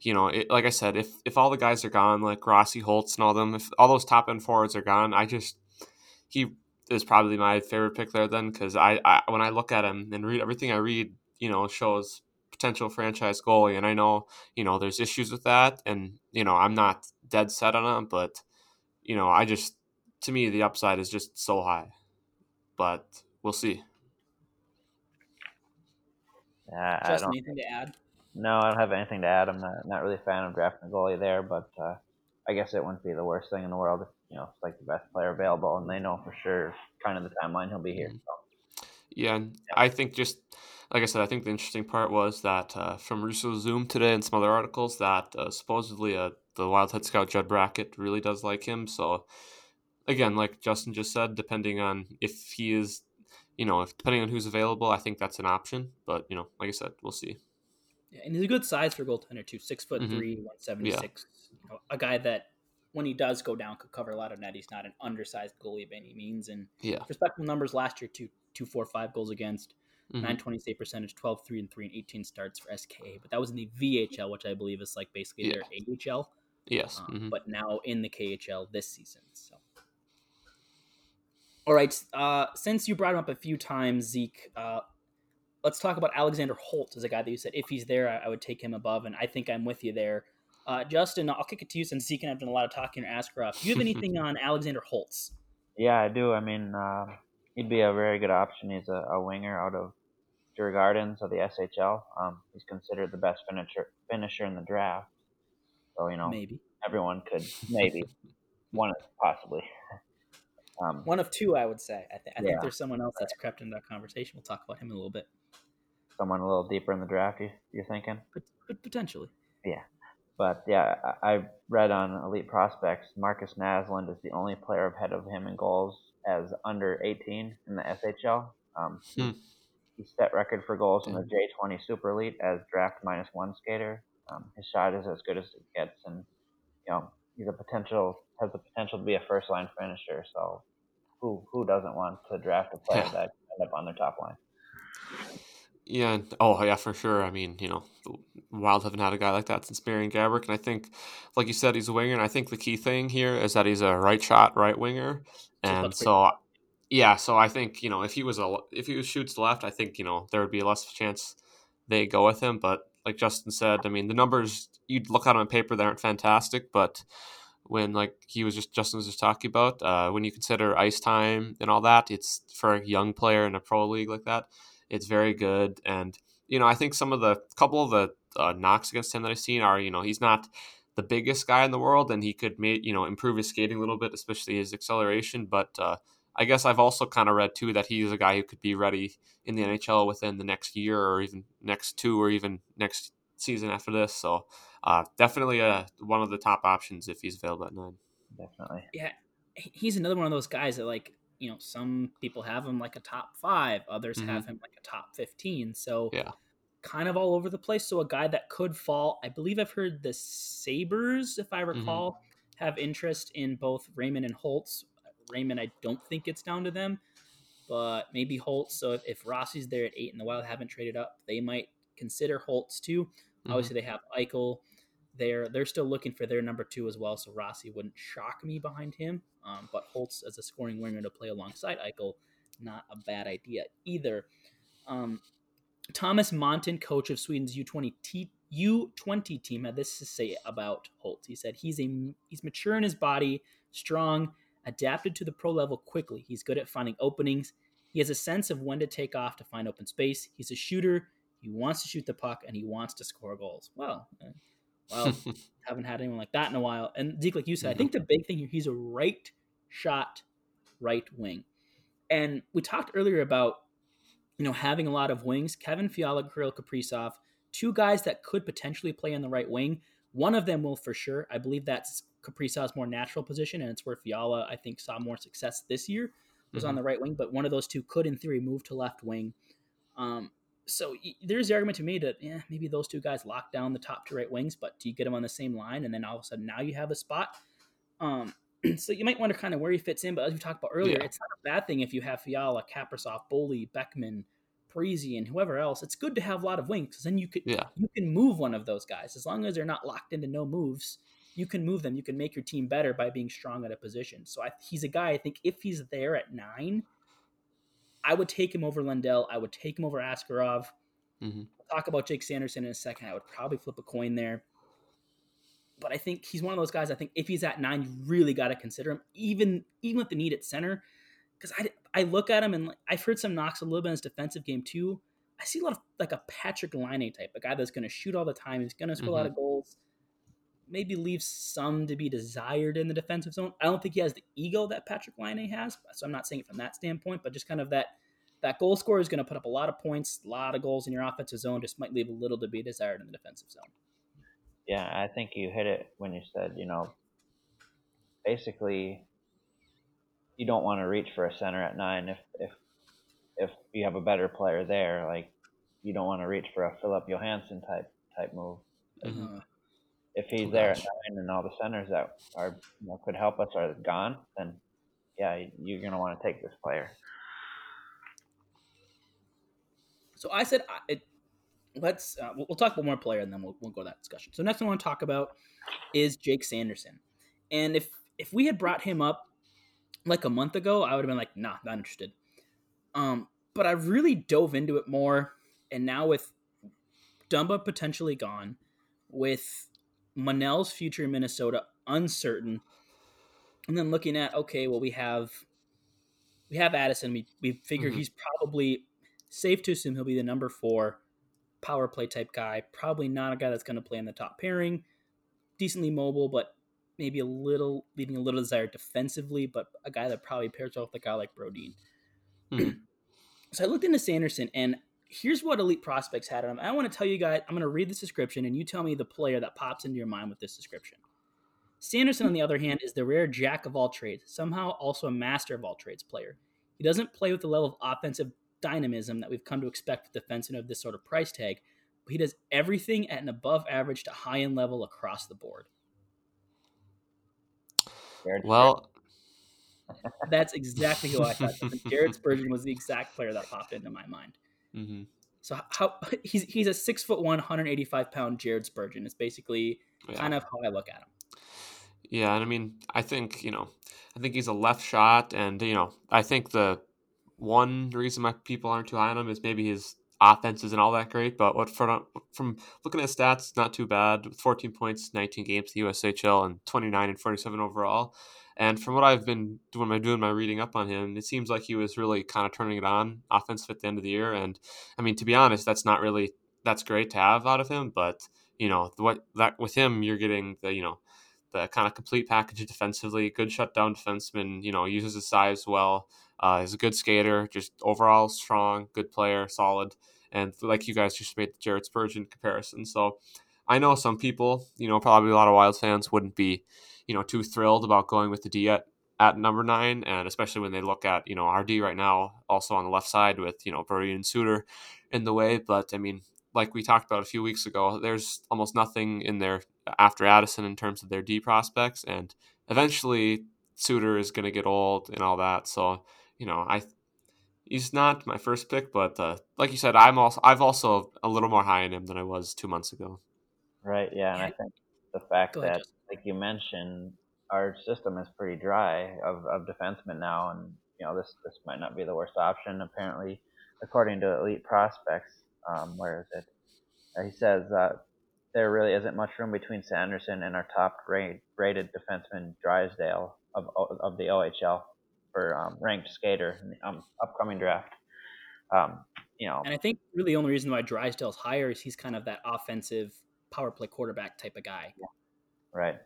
you know, it, like I said, if if all the guys are gone, like Rossi, Holtz, and all them, if all those top end forwards are gone, I just he is probably my favorite pick there then because I, I when I look at him and read everything I read, you know, shows potential franchise goalie, and I know you know there's issues with that, and you know I'm not dead set on him, but you know, I just to me the upside is just so high. But we'll see. Yeah, I don't, anything to add? No, I don't have anything to add. I'm not not really a fan of drafting a goalie there, but uh, I guess it wouldn't be the worst thing in the world if you know it's like the best player available, and they know for sure kind of the timeline he'll be here. So. Yeah, and yeah. I think just like I said, I think the interesting part was that uh, from Russo Zoom today and some other articles that uh, supposedly uh, the Wildhead scout Judd Brackett really does like him. So again, like Justin just said, depending on if he is, you know, if depending on who's available, I think that's an option. But you know, like I said, we'll see. Yeah, and he's a good size for goaltender too. Six foot mm-hmm. three, one seventy six. Yeah. You know, a guy that when he does go down could cover a lot of net. He's not an undersized goalie by any means. And yeah, respectable numbers last year two two four five goals against. Mm-hmm. 920 save percentage, 12, 3 and 3 and 18 starts for SKA. But that was in the VHL, which I believe is like basically yeah. their AHL. Yes. Um, mm-hmm. But now in the KHL this season. So. All right. Uh, since you brought him up a few times, Zeke, uh, let's talk about Alexander Holtz as a guy that you said if he's there, I, I would take him above, and I think I'm with you there. Uh, Justin, I'll kick it to you since Zeke and I've done a lot of talking or Askarov. Do you have anything on Alexander Holtz? Yeah, I do. I mean, uh, he'd be a very good option. He's a, a winger out of Djurgårdens of the SHL. Um, he's considered the best finisher finisher in the draft. So you know, maybe everyone could maybe one possibly. Um, one of two, I would say. I, th- I yeah. think there's someone else that's crept into that conversation. We'll talk about him in a little bit. Someone a little deeper in the draft. You you're thinking? But, but potentially. Yeah. But yeah, I, I read on Elite Prospects, Markus Naslund is the only player ahead of him in goals as under 18 in the SHL. Um, Hmm. He set record for goals in the J20 Super Elite as draft minus one skater. Um, his shot is as good as it gets, and you know he's a potential has the potential to be a first line finisher. So who who doesn't want to draft a player that end up on their top line? Yeah. Oh, yeah, for sure. I mean, you know, the Wild haven't had a guy like that since Marian Gaborik, and I think, like you said, he's a winger. And I think the key thing here is that he's a right shot, right winger, and so yeah. So I think you know if he was a if he was shoots left, I think you know there would be less chance they go with him. But like Justin said, I mean the numbers you'd look at on paper they aren't fantastic, but when like he was just Justin was just talking about, uh, when you consider ice time and all that, it's for a young player in a pro league like that, it's very good. And you know, I think some of the couple of the uh, knocks against him that I've seen are, you know, he's not the biggest guy in the world, and he could make you know improve his skating a little bit, especially his acceleration. But uh, I guess I've also kind of read too that he's a guy who could be ready in the NHL within the next year, or even next two, or even next season after this. So uh, definitely uh, one of the top options if he's available at nine. Definitely. yeah, he's another one of those guys that like you know some people have him like a top five, others Mhm. have him like a top fifteen. So Yeah. kind of all over the place. So a guy that could fall. I believe I've heard the Sabres, if I Mm-hmm. recall, have interest in both Raymond and Holtz. Raymond, I don't think it's down to them, but maybe Holtz. So if, if Rossi's there at eight and the Wild haven't traded up, they might consider Holtz too. Mhm. Obviously, they have Eichel. They're they're still looking for their number two as well. So Rossi wouldn't shock me behind him. Um, but Holtz as a scoring winger to play alongside Eichel, not a bad idea either. Um, Tomas Montén, coach of Sweden's U20 t- U20 team, had this to say about Holtz. He said he's a he's mature in his body, strong, adapted to the pro level quickly. He's good at finding openings. He has a sense of when to take off to find open space. He's a shooter. He wants to shoot the puck and he wants to score goals. Well, well, haven't had anyone like that in a while. And Zeke, like you said, I Mhm. think the big thing here, he's a right shot, right wing. And we talked earlier about, you know, having a lot of wings. Kevin Fiala, Kirill Kaprizov, two guys that could potentially play on the right wing. One of them will for sure. I believe that's Kaprizov's more natural position, and it's where Fiala, I think, saw more success this year, was on Mhm. the right wing. But one of those two could, in theory, move to left wing. Um, so there's the argument to me that yeah, maybe those two guys lock down the top two right wings, but do you get them on the same line, and then all of a sudden now you have a spot? Um, so you might wonder kind of where he fits in, but as we talked about earlier, Yeah. it's not a bad thing if you have Fiala, Kaprizov, Boldy, Beckman, Parise, and whoever else. It's good to have a lot of wings because then you could Yeah. you can move one of those guys as long as they're not locked into no moves. You can move them. You can make your team better by being strong at a position. So I, he's a guy. I think if he's there at nine, I would take him over Lundell. I would take him over Askarov. Mhm. We'll talk about Jake Sanderson in a second. I would probably flip a coin there. But I think he's one of those guys. I think if he's at nine, you really got to consider him, even even with the need at center. Because I, I look at him and like, I've heard some knocks a little bit in his defensive game too. I see a lot of like a Patrik Laine type, a guy that's going to shoot all the time. He's going to score a lot of goals. Maybe leaves some to be desired in the defensive zone. I don't think he has the ego that Patrik Laine has, so I'm not saying it from that standpoint, but just kind of that that goal scorer is going to put up a lot of points, a lot of goals in your offensive zone. Just might leave a little to be desired in the defensive zone. Yeah, I think you hit it when you said, you know, basically you don't want to reach for a center at nine if if if you have a better player there. Like you don't want to reach for a Filip Johansson type type move. Mhm. Uh, If he's Oh, there at nine and all the centers that are you know, could help us are gone, then yeah, you're gonna want to take this player. So I said, it, let's uh, we'll, we'll talk about more player and then we'll, we'll go to that discussion. So next one I want to talk about is Jake Sanderson, and if if we had brought him up like a month ago, I would have been like, nah, not interested. Um, but I really dove into it more, and now with Dumba potentially gone, with Menell's future in Minnesota uncertain, and then looking at okay, well we have we have Addison. We we figure Mhm. he's probably safe to assume he'll be the number four power play type guy. Probably not a guy that's going to play in the top pairing. Decently mobile, but maybe a little leaving a little desire defensively. But a guy that probably pairs well with a guy like Brodin. Mhm. So I looked into Sanderson, and here's what elite prospects had on him. I want to tell you guys. I'm going to read this description, and you tell me the player that pops into your mind with this description. Sanderson, on the other hand, is the rare jack of all trades, somehow also a master of all trades player. He doesn't play with the level of offensive dynamism that we've come to expect with defensemen of this sort of price tag, but he does everything at an above average to high end level across the board. Well, that's exactly who I thought. Jared Spurgeon was the exact player that popped into my mind. Mm-hmm. So how he's he's a six foot one, 185 pound Jared Spurgeon. It's basically yeah. kind of how I look at him. Yeah, and I mean, I think you know, I think he's a left shot, and you know, I think the one reason why people aren't too high on him is maybe his offense isn't all that great. But what from from looking at stats, not too bad. 14 points, 19 games, the USHL, and 29 and 47 overall. And from what I've been doing my doing my reading up on him, it seems like he was really kind of turning it on offensive at the end of the year. And I mean, to be honest, that's not really that's great to have out of him, but you know what that with him you're getting the you know the kind of complete package defensively, good shutdown defenseman, you know, uses his size well. Uh, he's a good skater, just overall strong, good player, solid. And like you guys just made the Jared Spurgeon comparison. So I know some people, you know, probably a lot of Wild fans wouldn't be, you know, too thrilled about going with the D at, at number nine. And especially when they look at, you know, RD right now, also on the left side with, you know, Brodin and Suter in the way. But I mean, like we talked about a few weeks ago, there's almost nothing in there after Addison in terms of their D prospects, and eventually Suter is going to get old and all that. So you know, I he's not my first pick, but uh, like you said, I'm also I've also a little more high in him than I was two months ago. Right. Yeah, and I think the fact that, like you mentioned, our system is pretty dry of, of defensemen now, and you know this this might not be the worst option apparently, according to elite prospects. Um, where is it? Uh, he says that there really isn't much room between Sanderson and our top rate, rated defenseman Drysdale of of the OHL for um, ranked skater in the um, upcoming draft. Um, you know, and I think really the only reason why Drysdale's higher is he's kind of that offensive power play quarterback type of guy. Yeah. Right.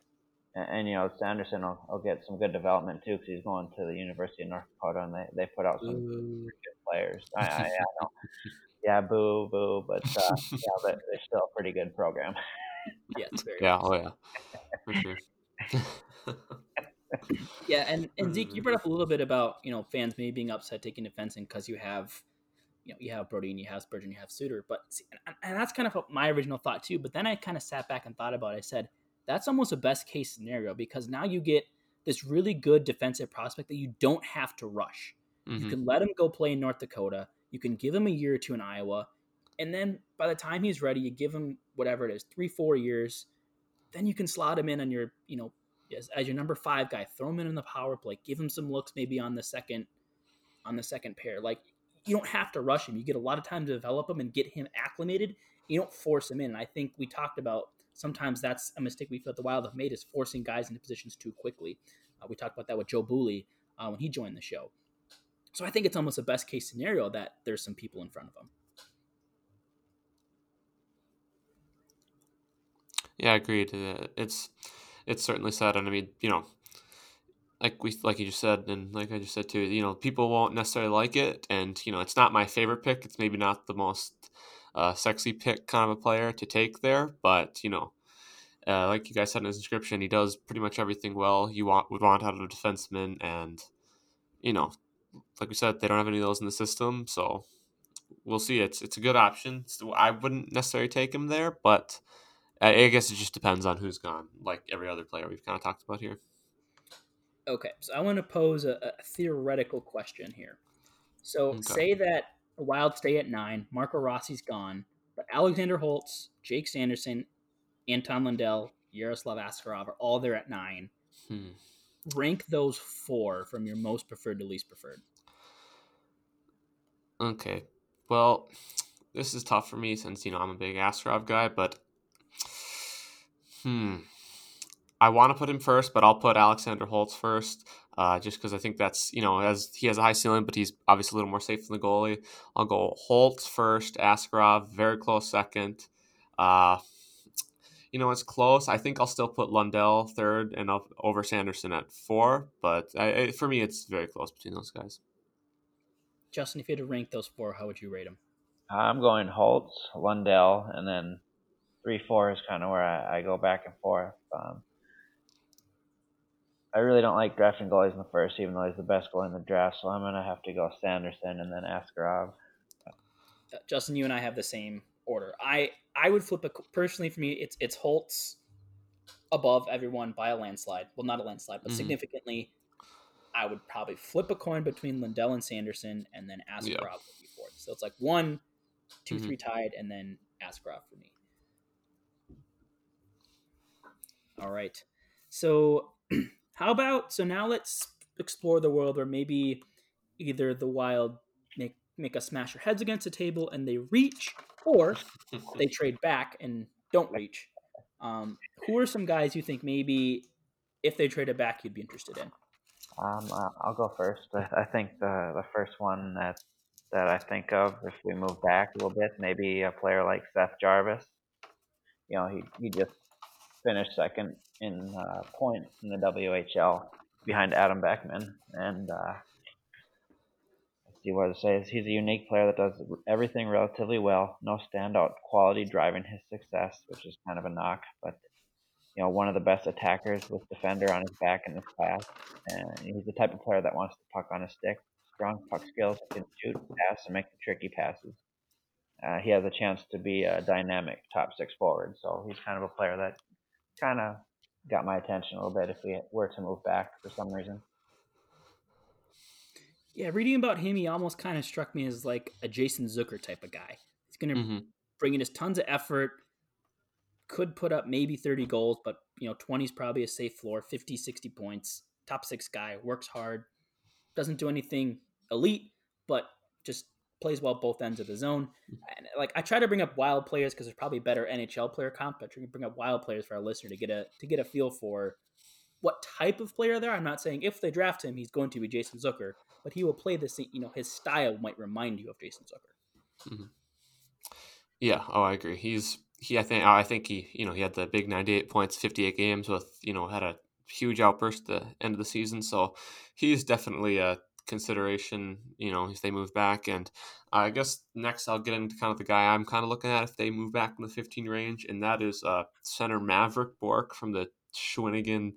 And, and, you know, Sanderson will, will, get some good development too because he's going to the University of North Dakota and they, they put out some good players. I, I, I know. Yeah, boo, boo, but uh, yeah, they're, they're still a pretty good program. yeah, it's very. Yeah, oh yeah, for sure. yeah, and, and Zeke, you brought up a little bit about you know fans maybe being upset taking defense because you have, you know, you have Brodin and you have Spurgeon, you have Suter, but see, and, and that's kind of my original thought too. But then I kind of sat back and thought about it. I said that's almost a best case scenario because now you get this really good defensive prospect that you don't have to rush. Mm-hmm. You can let him go play in North Dakota. You can give him a year or two in Iowa, and then by the time he's ready, you give him whatever it is, three, four years. Then you can slot him in on your, you know, as, as your number five guy. Throw him in on the power play. Give him some looks maybe on the second, on the second pair. Like you don't have to rush him. You get a lot of time to develop him and get him acclimated. You don't force him in. And I think we talked about sometimes that's a mistake we feel the Wild have made is forcing guys into positions too quickly. Uh, we talked about that with Joe Bouley uh, when he joined the show. So I think it's almost a best case scenario that there's some people in front of them. Yeah, I agreed. It's it's certainly sad, and I mean, you know, like we like you just said, and like I just said too, you know, people won't necessarily like it, and you know, it's not my favorite pick. It's maybe not the most uh, sexy pick kind of a player to take there, but you know, uh, like you guys said in his description, he does pretty much everything well you want would want out of a defenseman, and you know, like we said, they don't have any of those in the system, so we'll see. It's it's a good option. So I wouldn't necessarily take him there, but I guess it just depends on who's gone. Like every other player we've kind of talked about here. Okay, so I want to pose a, a theoretical question here. So okay. say that Wild stay at nine, Marco Rossi's gone, but Alexander Holtz, Jake Sanderson, Anton Lundell, Yaroslav Askarov are all there at nine. Hmm rank those four from your most preferred to least preferred. Okay. Well, this is tough for me since, you know, I'm a big Askarov guy, but hmm. I want to put him first, but I'll put Alexander Holtz first, uh, just because I think that's you know as he has a high ceiling, but he's obviously a little more safe than the goalie. I'll go Holtz first, Askarov very close second. Uh, you know, it's close. I think I'll still put Lundell third and I'll, over Sanderson at four, but I, for me, it's very close between those guys. Justin, if you had to rank those four, how would you rate them? I'm going Holtz, Lundell, and then three four is kind of where I, I go back and forth. Um, I really don't like drafting goalies in the first, even though he's the best goalie in the draft. So I'm gonna have to go Sanderson and then Askarov. Justin, you and I have the same order. I I would flip a personally for me. It's it's Holtz above everyone by a landslide. Well, not a landslide, but Mhm. significantly. I would probably flip a coin between Lundell and Sanderson, and then Askarov Yeah. would be fourth. So it's like one, two, Mhm. three tied, and then Askarov for me. All right. So how about so now let's explore the world where maybe either the wild make make us smash our heads against a table and they reach, or they trade back and don't reach. Um, who are some guys you think maybe if they traded back you'd be interested in? Um, uh, I'll go first. I, I think the the first one that that I think of, if we move back a little bit, maybe a player like Seth Jarvis. You know, he he just finished second in uh, points in the WHL behind Adam Beckman, and uh, let's see what to say. He's a unique player that does everything relatively well. No standout quality driving his success, which is kind of a knock, but you know, one of the best attackers with defender on his back in this class. And he's the type of player that wants the puck on a stick, strong puck skills, can shoot, pass, and make the tricky passes. Uh, he has a chance to be a dynamic top six forward, so he's kind of a player that kind of got my attention a little bit if we were to move back for some reason. Yeah, reading about him, he almost kind of struck me as like a Jason Zucker type of guy. He's going to Mhm. bring in his tons of effort, could put up maybe 30 goals, but you know, 20 is probably a safe floor, 50, 60 points, top six guy, works hard, doesn't do anything elite, but just plays well both ends of the zone. Mm. And like I try to bring up wild players because there's probably better NHL player comp, but I try to bring up wild players for our listener to get a to get a feel for what type of player they are. I'm not saying if they draft him, he's going to be Jason Zucker, but he will play this. You know, his style might remind you of Jason Zucker. Mm-hmm. Yeah, oh, I agree. He's he. I think I think he. You know, he had the big ninety-eight points, fifty-eight games with. You know, had a huge outburst at the end of the season. So he's definitely a consideration. You know, if they move back, and I guess next I'll get into kind of the guy I'm kind of looking at if they move back in the fifteen range, and that is uh, center Mavrik Bourque from the Shawinigan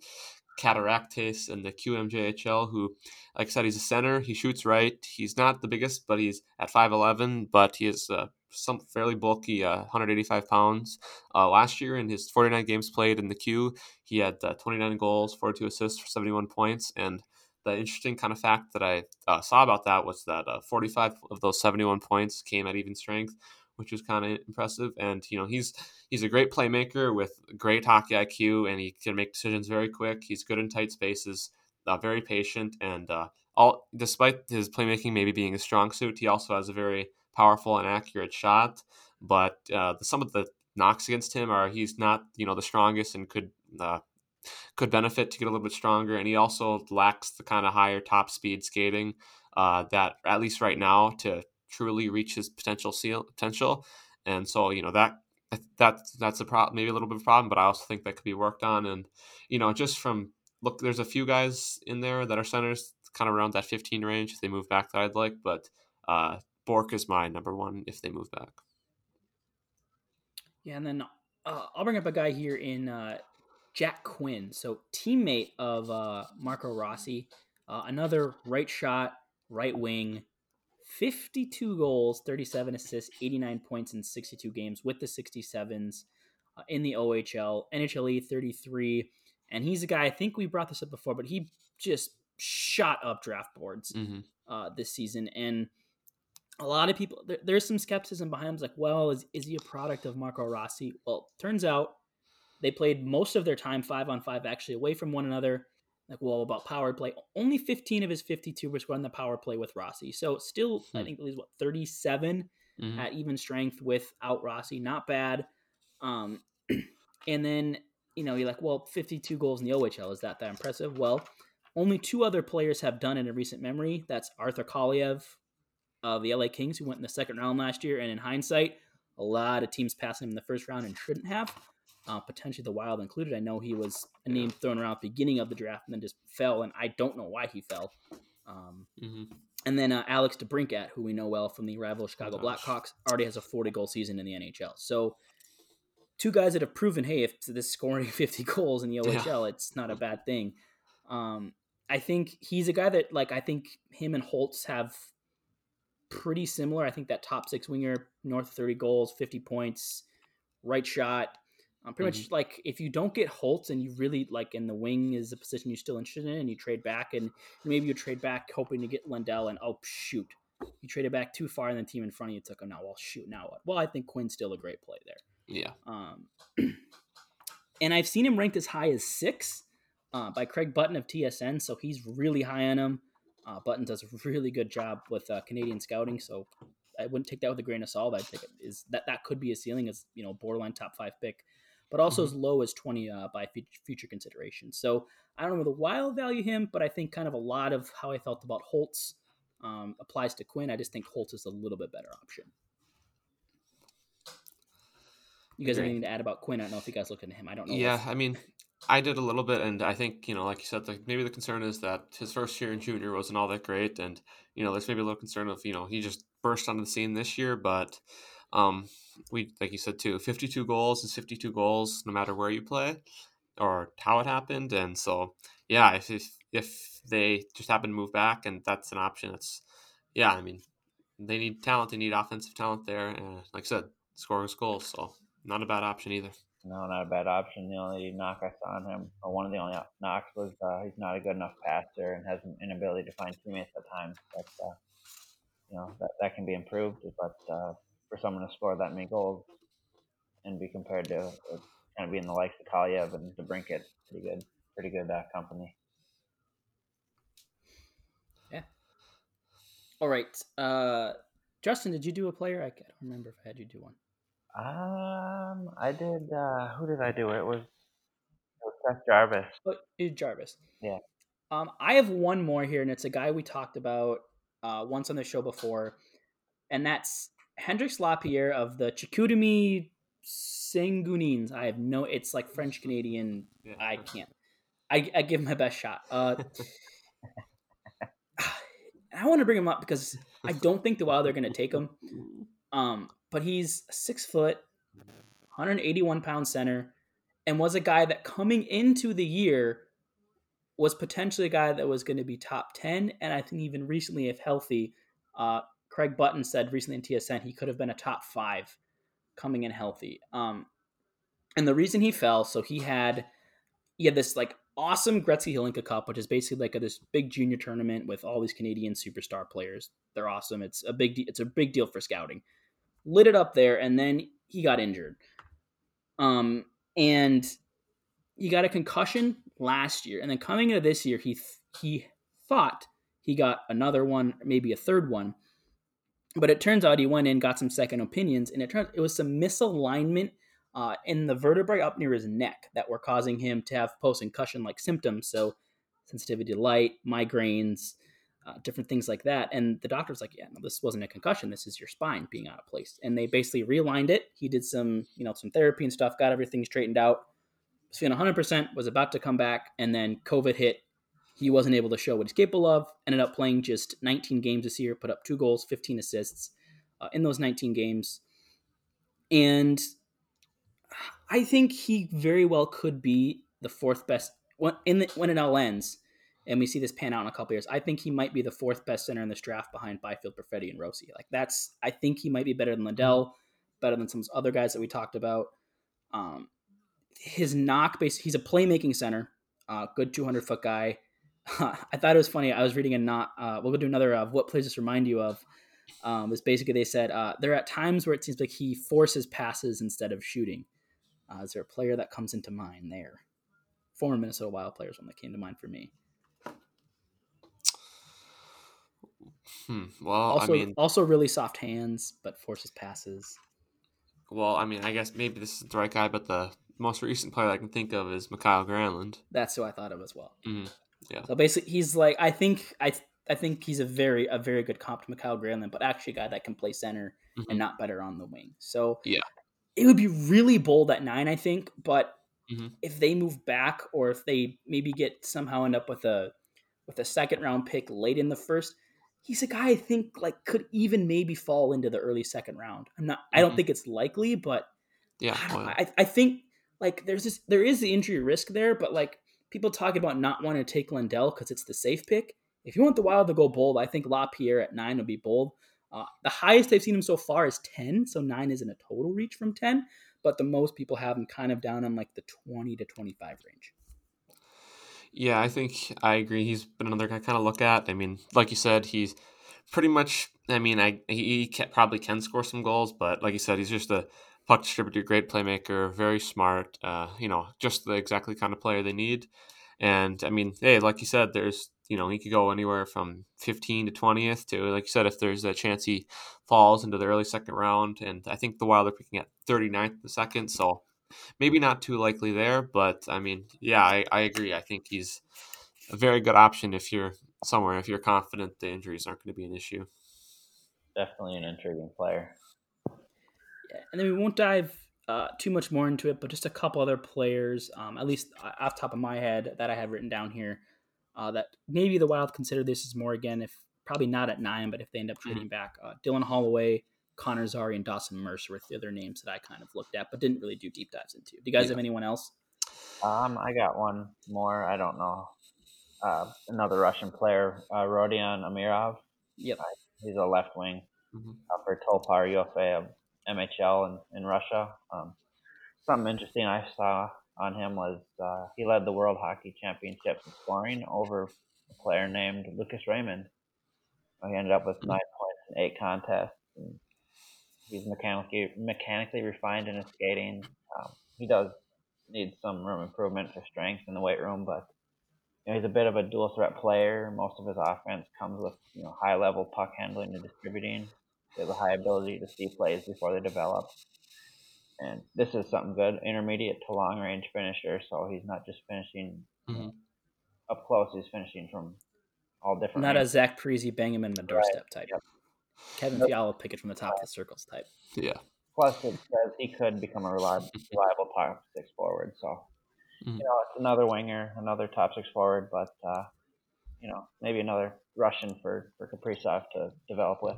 Cataractes and the QMJHL, who, like I said, he's a center. He shoots right. He's not the biggest, but he's at 5'11, but he is uh, some fairly bulky, uh, 185 pounds. Uh, last year, in his 49 games played in the Q, he had uh, 29 goals, 42 assists for 71 points. And the interesting kind of fact that I uh, saw about that was that uh, 45 of those 71 points came at even strength, which was kind of impressive. And you know, he's he's a great playmaker with great hockey IQ, and he can make decisions very quick. He's good in tight spaces, uh, very patient, and uh, all despite his playmaking maybe being a strong suit, he also has a very powerful and accurate shot. But uh, the, some of the knocks against him are he's not you know the strongest and could uh, could benefit to get a little bit stronger, and he also lacks the kind of higher top speed skating uh, that at least right now to truly reach his potential seal potential. And so you know that that that's a problem, maybe a little bit of a problem, but I also think that could be worked on. And you know, just from look, there's a few guys in there that are centers, kind of around that 15 range. If they move back, that I'd like, but uh, Bourque is my number one if they move back. Yeah, and then uh, I'll bring up a guy here in uh, Jack Quinn, so teammate of uh, Marco Rossi, uh, another right shot, right wing, 52 goals, 37 assists, 89 points in 62 games with the 67s uh, in the OHL, NHLE 33. And he's a guy, I think we brought this up before, but he just shot up draft boards Mm-hmm. uh, this season. And a lot of people, there, there's some skepticism behind him. It's like, well, is, is he a product of Marco Rossi? Well, turns out they played most of their time five on five actually away from one another. Like, well, about power play, only 15 of his 52 was run the power play with Rossi. So still, I Hmm. think he's what 37 Mm-hmm. at even strength without Rossi. Not bad. Um, and then you know you're like, well, 52 goals in the OHL is that that impressive? Well, only two other players have done it in recent memory. That's Arthur Kaliyev of the LA Kings, who went in the second round last year. And in hindsight, a lot of teams passing him in the first round and shouldn't have. Uh, potentially the Wild included. I know he was a name thrown around at the beginning of the draft and then just fell, and I don't know why he fell. Um, Mm-hmm. And then uh, Alex DeBrincat, who we know well from the rival Chicago gosh. Blackhawks, already has a 40 goal season in the NHL. So two guys that have proven, hey, if this scoring 50 goals in the OHL, it's not a bad thing. Um, I think he's a guy that, like, I think him and Holtz have pretty similar. I think that top six winger, north 30 goals, 50 points, right shot. Um, pretty much like if you don't get Holtz and you really like, and the wing is a position you're still interested in, and you trade back, and maybe you trade back hoping to get Lundell, and oh shoot, you traded back too far, and the team in front of you took him. Now, well, shoot, now what? Well, I think Quinn's still a great play there. Yeah. Um, and I've seen him ranked as high as six uh, by Craig Button of TSN, so he's really high on him. Uh, Button does a really good job with uh, Canadian scouting, so I wouldn't take that with a grain of salt. I think it is that that could be a ceiling as you know borderline top five pick, but also Mm-hmm. as low as twenty uh, by future consideration. So I don't know the wild value him, but I think kind of a lot of how I felt about Holtz um, applies to Quinn. I just think Holtz is a little bit better option. You guys have anything to add about Quinn? I don't know if you guys looked into him. I don't know. Yeah, I mean, I did a little bit, and I think you know, like you said, like maybe the concern is that his first year in junior wasn't all that great, and you know, there's maybe a little concern of you know he just burst onto the scene this year, but um, we like you said too, 52 goals is 52 goals no matter where you play or how it happened, and so yeah, if if, if they just happen to move back and that's an option, it's yeah, I mean, they need talent, they need offensive talent there, and like I said, scoring goals, so not a bad option either. No, not a bad option. The only knock I saw on him, or one of the only knocks, was uh, he's not a good enough passer and has an inability to find teammates at times. But uh, you know that that can be improved. But uh, for someone to score that many goals and be compared to uh, kind of being the likes of Kaliyev and DeBrincat, pretty good, pretty good uh, company. Yeah. All right. Uh, Justin, did you do a player? I don't remember if I had you do one. Um, I did. Uh, who did I do? It was, it was Seth Jarvis. Oh, Jarvis. Yeah. Um, I have one more here, and it's a guy we talked about uh, once on the show before, and that's Hendrix Lapierre of the Chicoutimi Sangunines. I have no. It's like French Canadian. Yeah. I can't. I, I give my best shot. Uh, I want to bring him up because I don't think the Wild are going to take him. Um, but he's six foot, 181 pound center, and was a guy that coming into the year was potentially a guy that was going to be top 10. And I think even recently, if healthy, uh, Craig Button said recently in TSN he could have been a top five coming in healthy. Um, and the reason he fell, so he had he had this like awesome Gretzky Hlinka Cup, which is basically like a, this big junior tournament with all these Canadian superstar players. They're awesome. It's a big de- it's a big deal for scouting. Lit it up there, and then he got injured. Um, and he got a concussion last year, and then coming into this year, he th- he thought he got another one, maybe a third one, but it turns out he went in, got some second opinions, and it turns it was some misalignment uh, in the vertebrae up near his neck that were causing him to have post concussion like symptoms. So sensitivity to light, migraines, uh, different things like that. And the doctor was like, "Yeah, no, this wasn't a concussion. This is your spine being out of place." And they basically realigned it. He did some, you know, some therapy and stuff, got everything straightened out. Was feeling 100, percent was about to come back, and then COVID hit. He wasn't able to show what he's capable of. Ended up playing just 19 games this year, put up two goals, 15 assists uh, in those 19 games, and I think he very well could be the fourth best when the, when it all ends, and we see this pan out in a couple years. I think he might be the fourth best center in this draft behind Byfield, Perfetti, and Rossi. Like that's I think he might be better than Lundell, better than some other guys that we talked about. Um, his knock base, he's a playmaking center, uh, good 200 foot guy. I thought it was funny. I was reading a not. Uh, we'll go do another of what plays this remind you of. Um, was basically they said uh, there are at times where it seems like he forces passes instead of shooting. Uh, is there a player that comes into mind there? Former Minnesota Wild players, one that came to mind for me. Hmm. Well, Also, I mean, also really soft hands, but forces passes. well, I mean, I guess maybe this is the right guy, but the most recent player I can think of is Mikael Granlund. That's who I thought of as well. Mhm. Yeah. So basically, he's like I think I I think he's a very a very good comp to Mikael Granlund, but actually a guy that can play center Mhm. and not better on the wing. So Yeah. it would be really bold at nine, I think. But Mhm. if they move back, or if they maybe get somehow end up with a with a second round pick late in the first, he's a guy I think like could even maybe fall into the early second round. I'm not. I don't Mhm. think it's likely, but Yeah, I, well, I, I think like there's this there is the injury risk there, but like people talking about not wanting to take Lundell because it's the safe pick. If you want the Wild to go bold, I think LaPierre at nine would be bold. Uh, the highest I've seen him so far is ten, so nine isn't a total reach from ten, but the most people have him kind of down on like the twenty to twenty five range. Yeah, I think I agree. He's been another guy kind of look at. I mean, like you said, he's pretty much. I mean, I he, he probably can score some goals, but like you said, he's just a puck distributor, great playmaker, very smart. Uh, you know, just the exactly kind of player they need. And I mean, hey, like you said, there's you know he could go anywhere from 15 to 20th to like you said, if there's a chance he falls into the early second round, and I think the Wild are picking at 39th in the second, so maybe not too likely there, but I mean, yeah, I, I agree. I think he's a very good option if you're somewhere, if you're confident the injuries aren't going to be an issue. Definitely an intriguing player. Yeah, and then we won't dive uh, too much more into it, but just a couple other players, um, at least off top of my head that I have written down here, uh, that maybe the Wild consider this is more again, if probably not at nine, but if they end up trading back, uh, Dylan Holloway, Connor Zary, and Dawson Mercer with the other names that I kind of looked at, but didn't really do deep dives into. Do you guys Yeah. have anyone else? Um, I got one more. I don't know. Uh, another Russian player, uh, Rodion Amirov. Yep. He's a left wing Mhm. uh, for Tolpar UFA of MHL in, in Russia. Um, something interesting I saw on him was uh, he led the World Hockey Championships in scoring over a player named Lucas Raymond. He ended up with nine points in eight contests. And he's mechanically mechanically refined in his skating. Um, he does need some room improvement for strength in the weight room, but you know, he's a bit of a dual threat player. Most of his offense comes with you know high level puck handling and distributing. He has a high ability to see plays before they develop. And this is something good, intermediate to long range finisher. So he's not just finishing you know, Mhm. up close; he's finishing from all different. Not a. Zach Parise, bang him in the doorstep type. yep. Kevin Nope. Fiala pick it from the top of the circles type. Yeah. Plus, it says he could become a reliable, reliable top six forward. So, Mhm. you know, it's another winger, another top six forward, but uh, you know, maybe another Russian for for Kaprizov to develop with.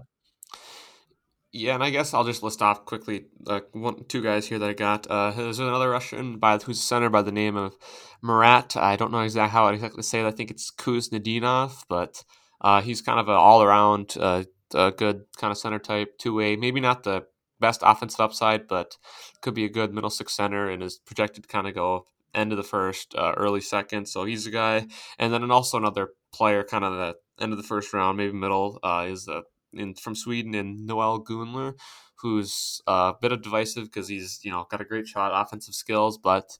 Yeah, and I guess I'll just list off quickly uh, one, two guys here that I got. Uh, there's another Russian by who's center by the name of Murat. I don't know exactly how I exactly say it. I think it's Kuznedinov, but uh, he's kind of an all-around, uh, a good kind of center type, two-way. Maybe not the best offensive upside, but could be a good middle six center, and is projected to kind of go end of the first, uh, early second. So he's a guy, and then also another player, kind of the end of the first round, maybe middle, uh, is the in from Sweden in Noel Gunler, who's uh, a bit of divisive because he's you know got a great shot, offensive skills, but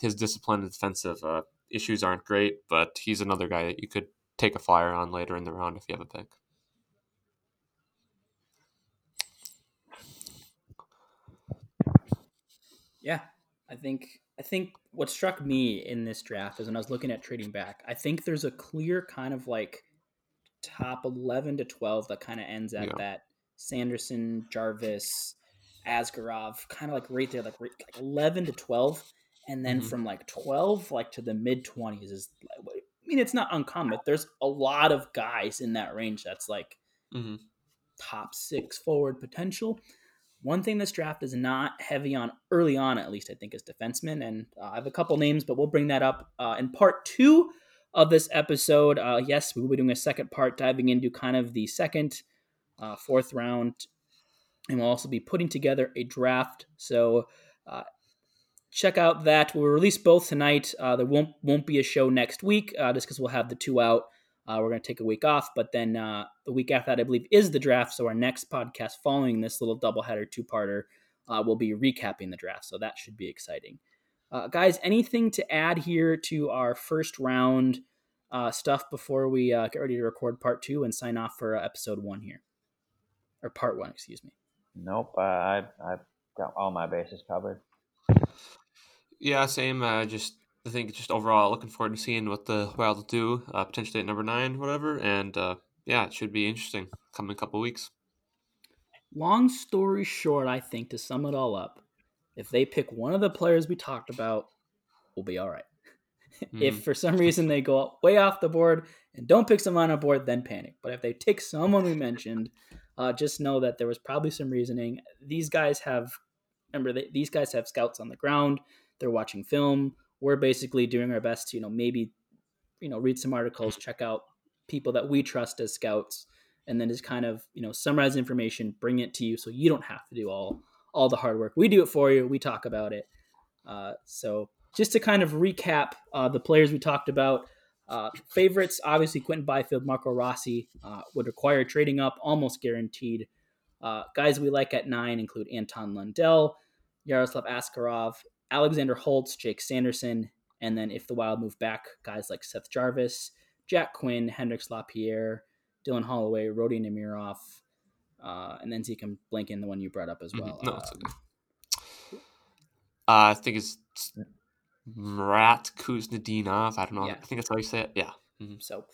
his discipline and defensive uh, issues aren't great. But he's another guy that you could take a flyer on later in the round if you have a pick. Yeah, I think I think what struck me in this draft is when I was looking at trading back, I think there's a clear kind of like top 11 to 12 that kind of ends at Yeah. that Sanderson, Jarvis, Askarov, kind of like right there, like, like 11 to 12. And then Mhm. from like 12 like to the mid 20s is like, I mean, it's not uncommon. but There's a lot of guys in that range that's like hmm top six forward potential. One thing this draft is not heavy on early on, at least I think, is defensemen. And uh, I have a couple names, but we'll bring that up uh, in part two of this episode. Uh, yes, we will be doing a second part diving into kind of the second, uh, fourth round, and we'll also be putting together a draft. So uh, check out that. We'll release both tonight. Uh, there won't won't be a show next week uh, just because we'll have the two out. Uh, we're going to take a week off, but then uh, the week after that, I believe, is the draft. So our next podcast following this little doubleheader two parter uh, will be recapping the draft. So that should be exciting. Uh, guys, anything to add here to our first round uh, stuff before we uh, get ready to record part two and sign off for uh, episode one here? Or part one, excuse me. Nope, uh, I I've got all my bases covered. Yeah, same. Uh, just I think just overall looking forward to seeing what the Wild will do, uh, potentially at number nine, whatever. And uh, yeah, it should be interesting coming a couple weeks. Long story short, I think to sum it all up, if they pick one of the players we talked about, we'll be all right. Mm-hmm. If for some reason they go way off the board and don't pick someone on board, then panic. But if they take someone we mentioned, uh, just know that there was probably some reasoning. These guys have, remember, they, these guys have scouts on the ground. They're watching film. We're basically doing our best to, you know, maybe, you know, read some articles, check out people that we trust as scouts, and then just kind of, you know, summarize information, bring it to you, so you don't have to do all all the hard work. We do it for you. We talk about it. Uh, so just to kind of recap uh, the players we talked about. Uh, favorites, obviously, Quinton Byfield, Marco Rossi uh, would require trading up, almost guaranteed. Uh, guys we like at nine include Anton Lundell, Yaroslav Askarov, Alexander Holtz, Jake Sanderson, and then if the Wild move back, guys like Seth Jarvis, Jack Quinn, Hendrix Lapierre, Dylan Holloway, Rodion Amirov, uh, and then Zeke can blink in the one you brought up as mm-hmm. well. No, um, uh, I think it's Marat Kuznetsov. I don't know. Yeah. I think that's how you say it. Yeah. Mm-hmm. So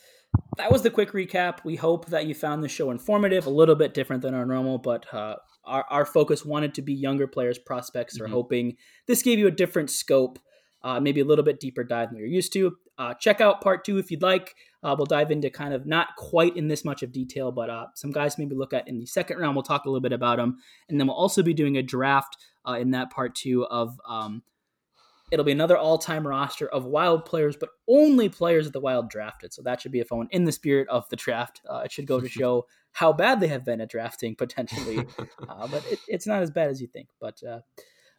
that was the quick recap. We hope that you found the show informative, a little bit different than our normal, but uh, our, our focus wanted to be younger players, prospects, mm-hmm. are hoping this gave you a different scope, uh, maybe a little bit deeper dive than you're used to. Uh, check out part two if you'd like. Uh, we'll dive into kind of not quite in this much of detail, but uh, some guys maybe look at in the second round. We'll talk a little bit about them, and then we'll also be doing a draft uh, in that part two of um, It'll be another all time roster of Wild players, but only players that the Wild drafted. So that should be a fun in the spirit of the draft. Uh, it should go to show how bad they have been at drafting potentially, uh, but it, it's not as bad as you think. But uh,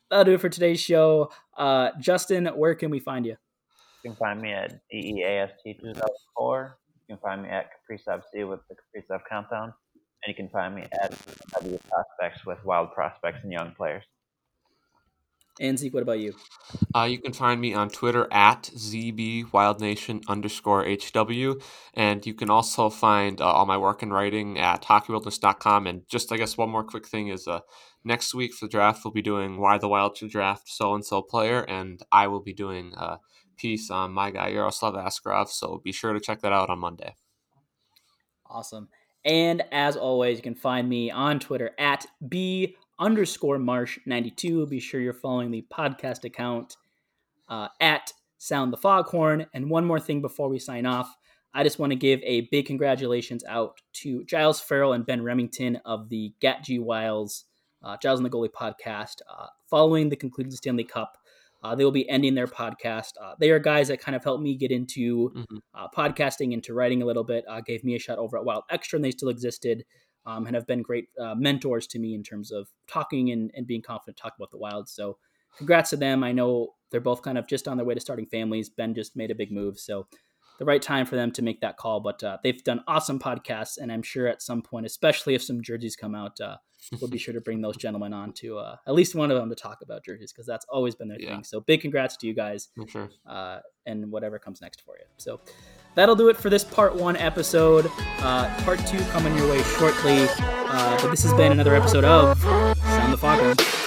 that'll do it for today's show. Uh, Justin, where can we find you? You can find me at DEAST 2004. You can find me at Kaprizov C with the Kaprizov Countdown. And you can find me at W Prospects with Wild Prospects and Young Players. And Zeke, what about you? Uh, you can find me on Twitter at ZBWildNation underscore HW. And you can also find uh, all my work and writing at hockeywilderness.com. And just, I guess, one more quick thing is uh, next week for the draft, we'll be doing Why the Wild should draft so and so player. And I will be doing a piece on my guy, Yaroslav Askarov. So be sure to check that out on Monday. Awesome. And as always, you can find me on Twitter at B underscore Marsh 92. Be sure you're following the podcast account uh, at Sound the Foghorn. And one more thing before we sign off. I just want to give a big congratulations out to Giles Farrell and Ben Remington of the Gat G Wiles, uh, Giles and the Goalie podcast. Uh, following the the Stanley Cup, uh, they will be ending their podcast. Uh, they are guys that kind of helped me get into mm-hmm. uh, podcasting, into writing a little bit, uh, gave me a shot over at Wild Extra, and they still existed um, and have been great uh, mentors to me in terms of talking and, and being confident to talk about the wild. So congrats to them. I know they're both kind of just on their way to starting families. Ben just made a big move. So the right time for them to make that call. But uh, they've done awesome podcasts, and I'm sure at some point, especially if some jerseys come out, uh, we'll be sure to bring those gentlemen on to uh, at least one of them to talk about jerseys because that's always been their yeah. thing. So big congrats to you guys, sure. Uh, and whatever comes next for you. So that'll do it for this part one episode. Uh, part two coming your way shortly. Uh, but this has been another episode of Sound the Foghorn.